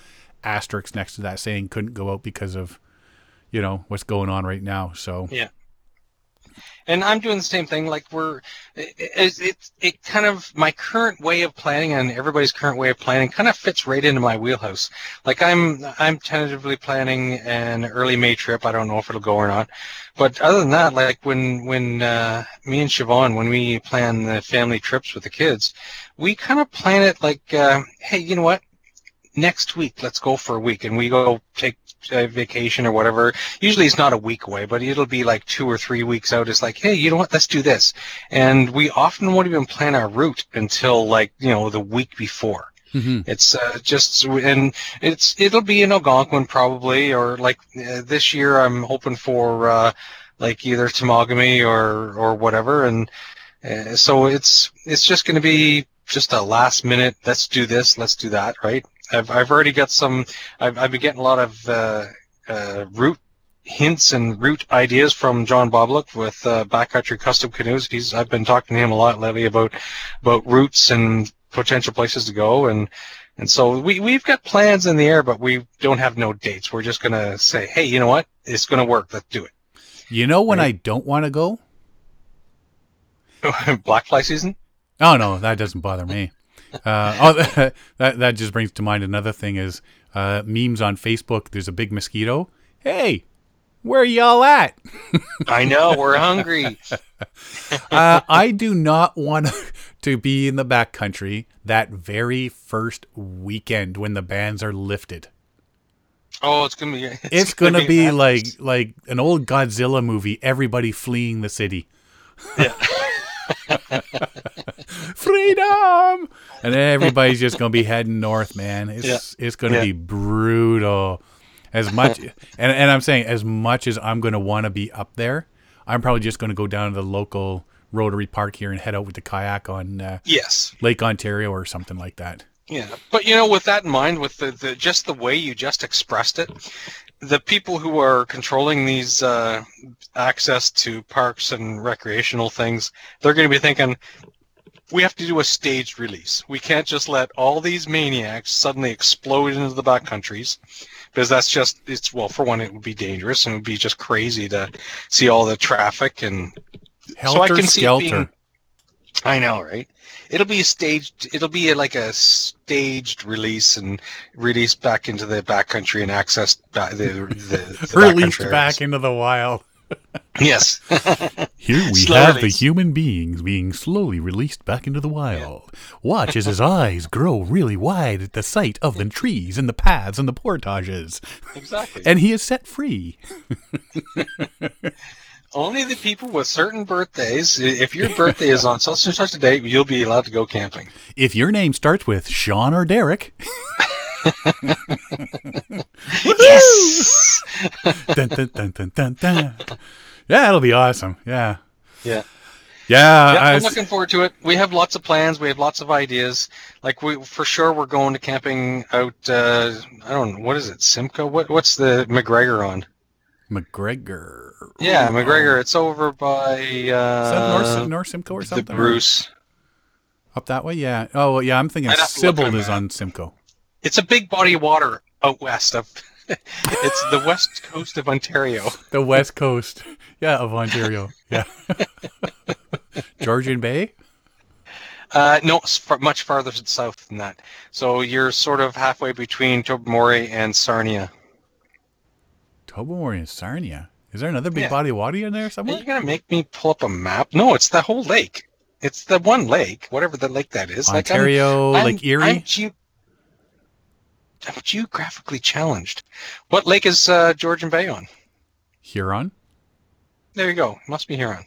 asterisk next to that saying couldn't go out because of, you know, what's going on right now. So Yeah. And I'm doing the same thing. Like we're, it's it, it, it kind of my current way of planning and everybody's current way of planning kind of fits right into my wheelhouse. Like I'm, I'm tentatively planning an early May trip. I don't know if it'll go or not, but other than that, like when when uh, me and Siobhan, when we plan the family trips with the kids, we kind of plan it like, uh, hey, you know what? Next week, let's go for a week, and we go take a vacation or whatever usually it's not a week away, but it'll be like two or three weeks out. It's like, hey, you know what? Let's do this. And we often won't even plan our route until like, you know, the week before. Mhm. It's uh, just, and it's, it'll be in Algonquin probably, or like uh, this year I'm hoping for uh, like either Temagami or, or whatever. And uh, so it's, it's just going to be just a last minute, let's do this, let's do that, right? I've, I've already got some, I've, I've been getting a lot of uh, uh, route hints and route ideas from John Boblock with uh, Backcountry Custom Canoes. He's I've been talking to him a lot lately about about routes and potential places to go and and so we we've got plans in the air, but we don't have no dates. We're just gonna say, hey, you know what? It's gonna work. Let's do it. you know when I don't want to go? it. <laughs> Black fly season. Oh no, that doesn't bother me. Uh, oh, <laughs> that that just brings to mind another thing is uh, memes on Facebook. There's a big mosquito. Hey, where y'all at? <laughs> I know we're hungry. <laughs> uh, I do not want to be in the backcountry that very first weekend when the bans are lifted. Oh, it's gonna be. It's, It's gonna be madness. like like an old Godzilla movie. Everybody fleeing the city. Yeah. <laughs> Freedom, and everybody's just gonna be heading north, man. It's it's gonna Yeah. be brutal. As much and and I'm saying as much as I'm gonna want to be up there, I'm probably just gonna go down to the local Rotary Park here and head out with the kayak on uh, yes. Lake Ontario or something like that. Yeah, but you know, with that in mind, with the, the just the way you just expressed it, the people who are controlling these uh, access to parks and recreational things, they're going to be thinking, we have to do a staged release. We can't just let all these maniacs suddenly explode into the back countries because that's just it's well, for one, it would be dangerous and it would be just crazy to see all the traffic and Helter see it skelter. being- I know, right? It'll be a staged. It'll be like a staged release and released back into the backcountry and accessed back the the, <laughs> the Released back into the wild. <laughs> Yes. <laughs> Here we Slow have the human beings being slowly released back into the wild. Watch as his eyes grow really wide at the sight of the trees and the paths and the portages. exactly. And he is set free. Only the people with certain birthdays. If your birthday is on such and such a date, you'll be allowed to go camping. If your name starts with Sean or Derek, <laughs> Yes. dun, dun, dun, dun, dun, dun. yeah, it'll be awesome. Yeah. Yeah. Yeah, Yeah, I I'm looking forward to it. We have lots of plans. We have lots of ideas. Like we, for sure, we're going to camping out. Uh, I don't know what is it, Simcoe. What what's the MacGregor on? MacGregor. Yeah, MacGregor. It's over by Is that uh, North, North Simcoe or something. the? Bruce. Up that way? Yeah. Oh, yeah. I'm thinking I'd have to look at Sybil is on Simcoe. It's a big body of water out west of. <laughs> it's the west coast of Ontario. The west coast. Yeah, of Ontario. Yeah. <laughs> Georgian Bay? Uh, no, much farther south than that. So you're sort of halfway between Tobermory and Sarnia. Tobermory and Sarnia. Is there another big Yeah. body of water in there somewhere? Are you gonna make me pull up a map? No, it's the whole lake. It's the one lake, whatever the lake that is. Like, I'm- Ontario, I'm, Lake Erie? I'm, geo- I'm geographically challenged. What lake is uh, Georgian Bay on? Huron? There you go. Must be Huron.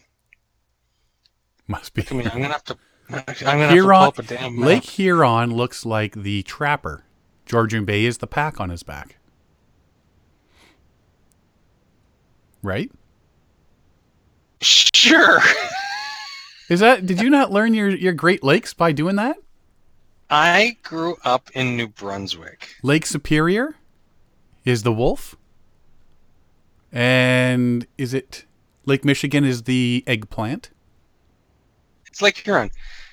Must be. I mean, I'm gonna have to. I'm gonna Huron, have to pull up a damn map. Lake Huron looks like the trapper. Georgian Bay is the pack on his back. Right? Sure. Is that did you not learn your, your Great Lakes by doing that? I grew up in New Brunswick. Lake Superior is the wolf. And is it Lake Michigan is the eggplant? It's Lake Huron.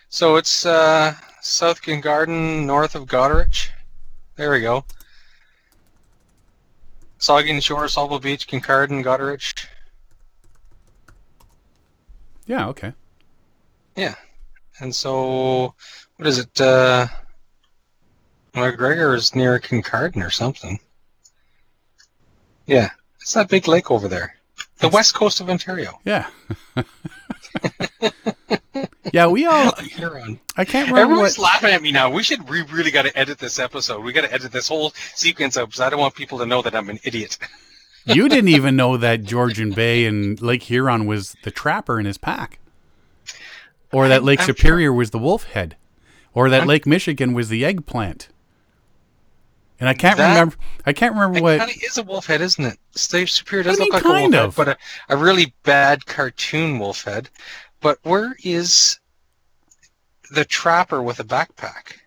So it's uh, South King Garden, north of Goderich. There we go. Saugeen Shore, Sauble Beach, Kincardine, Goderich. Yeah, okay. Yeah. And so, what is it? Uh, MacGregor is near Kincardine or something. Yeah, it's that big lake over there. The west coast of Ontario. Yeah. <laughs> <laughs> yeah, we all. <laughs> I can't remember Everyone's what laughing at me now. We should. We really got to edit this episode. We got to edit this whole sequence up because I don't want people to know that I'm an idiot. <laughs> you didn't even know that <laughs> Georgian Bay and Lake Huron was the trapper in his pack. Or that Lake I'm Superior was the wolf head. Or that I'm- Lake Michigan was the eggplant. And I can't That- remember I can't remember It what kind of is a wolf head, isn't it? State Superior does do you look like a wolf of? head, but a, a really bad cartoon wolf head. But where is the trapper with a backpack?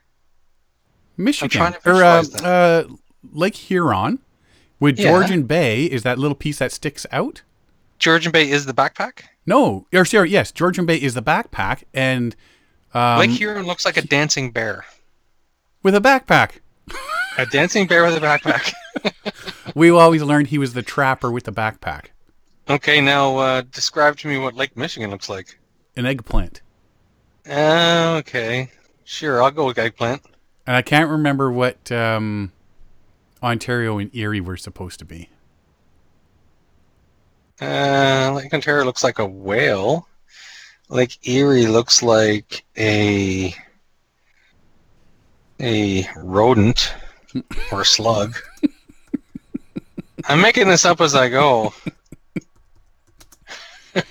Michigan trying to or uh, uh, Lake Huron with Yeah. Georgian Bay is that little piece that sticks out? Georgian Bay is the backpack. No, or sorry, yes, Georgian Bay is the backpack and um, Lake Huron looks like a dancing bear. with a backpack. A dancing bear with a backpack. <laughs> We always learned he was the trapper with the backpack. okay, now uh, describe to me what Lake Michigan looks like. An eggplant. Uh, okay, sure, I'll go with eggplant. And I can't remember what um, Ontario and Erie were supposed to be. Uh, Lake Ontario looks like a whale. Lake Erie looks like a a rodent or a slug. I'm making this up as I go. <laughs>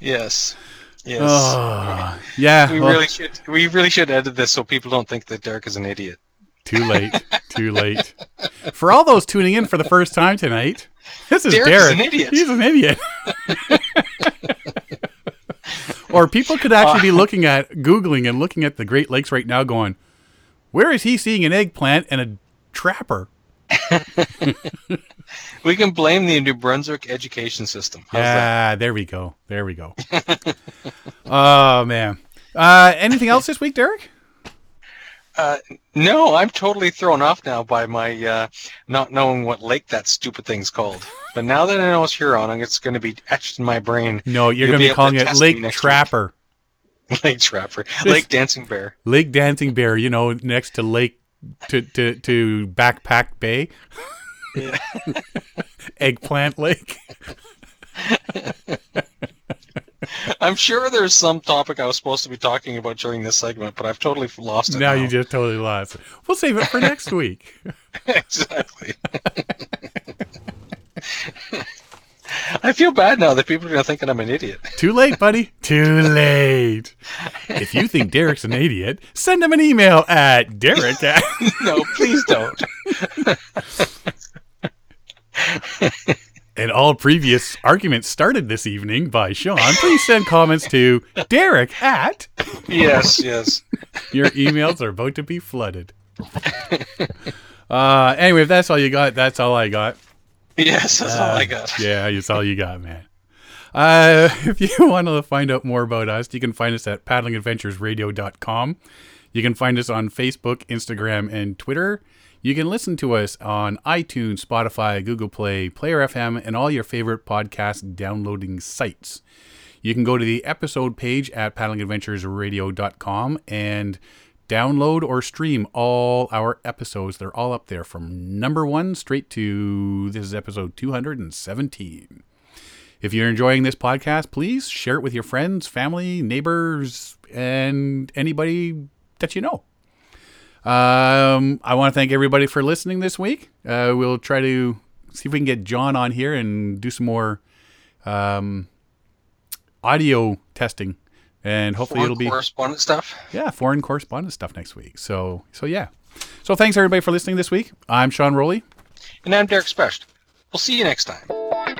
yes. Yes. Oh, yeah. we well, really should we really should edit this so people don't think that Derek is an idiot. Too late. Too late. For all those tuning in for the first time tonight, this is Derek is Derek. an idiot. He's an idiot. or people could actually Uh. be looking at Googling and looking at the Great Lakes right now going, where is he seeing an eggplant and a trapper? <laughs> We can blame the New Brunswick education system. How's that? Yeah, there we go. There we go. <laughs> oh, man. Uh, anything else this week, Derek? Uh, no, I'm totally thrown off now by my uh, not knowing what lake that stupid thing's called. But now that I know it's Huron, it's going to be etched in my brain. No, you're going to be calling it Lake next week. Trapper. <laughs> Lake Trapper, Lake Dancing Bear. Lake Dancing Bear, you know, next to Lake to to, to Backpack Bay. Yeah. <laughs> Eggplant Lake. <laughs> I'm sure there's some topic I was supposed to be talking about during this segment, but I've totally lost it. Now Now, you just totally lost. it. We'll save it for next <laughs> week. exactly. I feel bad now that people are going to think that I'm an idiot. <laughs> Too late, buddy. Too late. If you think Derek's an idiot, send him an email at Derek at <laughs> No, please don't. And all previous arguments started this evening by Sean. Please send comments to Derek at Yes, yes. your emails are about to be flooded. Uh, anyway, if that's all you got, that's all I got. <laughs> Yes, that's all I Uh, got. Yeah, that's all you got, man. Uh, <laughs> if you want to find out more about us, you can find us at paddlingadventuresradio.com. You can find us on Facebook, Instagram, and Twitter. You can listen to us on iTunes, Spotify, Google Play, Player FM, and all your favorite podcast downloading sites. You can go to the episode page at paddlingadventuresradio.com and download or stream all our episodes. They're all up there from number one straight to this is episode 217. If you're enjoying this podcast, please share it with your friends, family, neighbors, and anybody that you know. Um, I want to thank everybody for listening this week. Uh, we'll try to see if we can get John on here and do some more um, audio testing, and hopefully Foreign it'll be correspondent stuff. yeah foreign correspondent stuff next week. So so yeah. So thanks everybody for listening this week. I'm Sean Rowley. And I'm Derek Specht. We'll see you next time.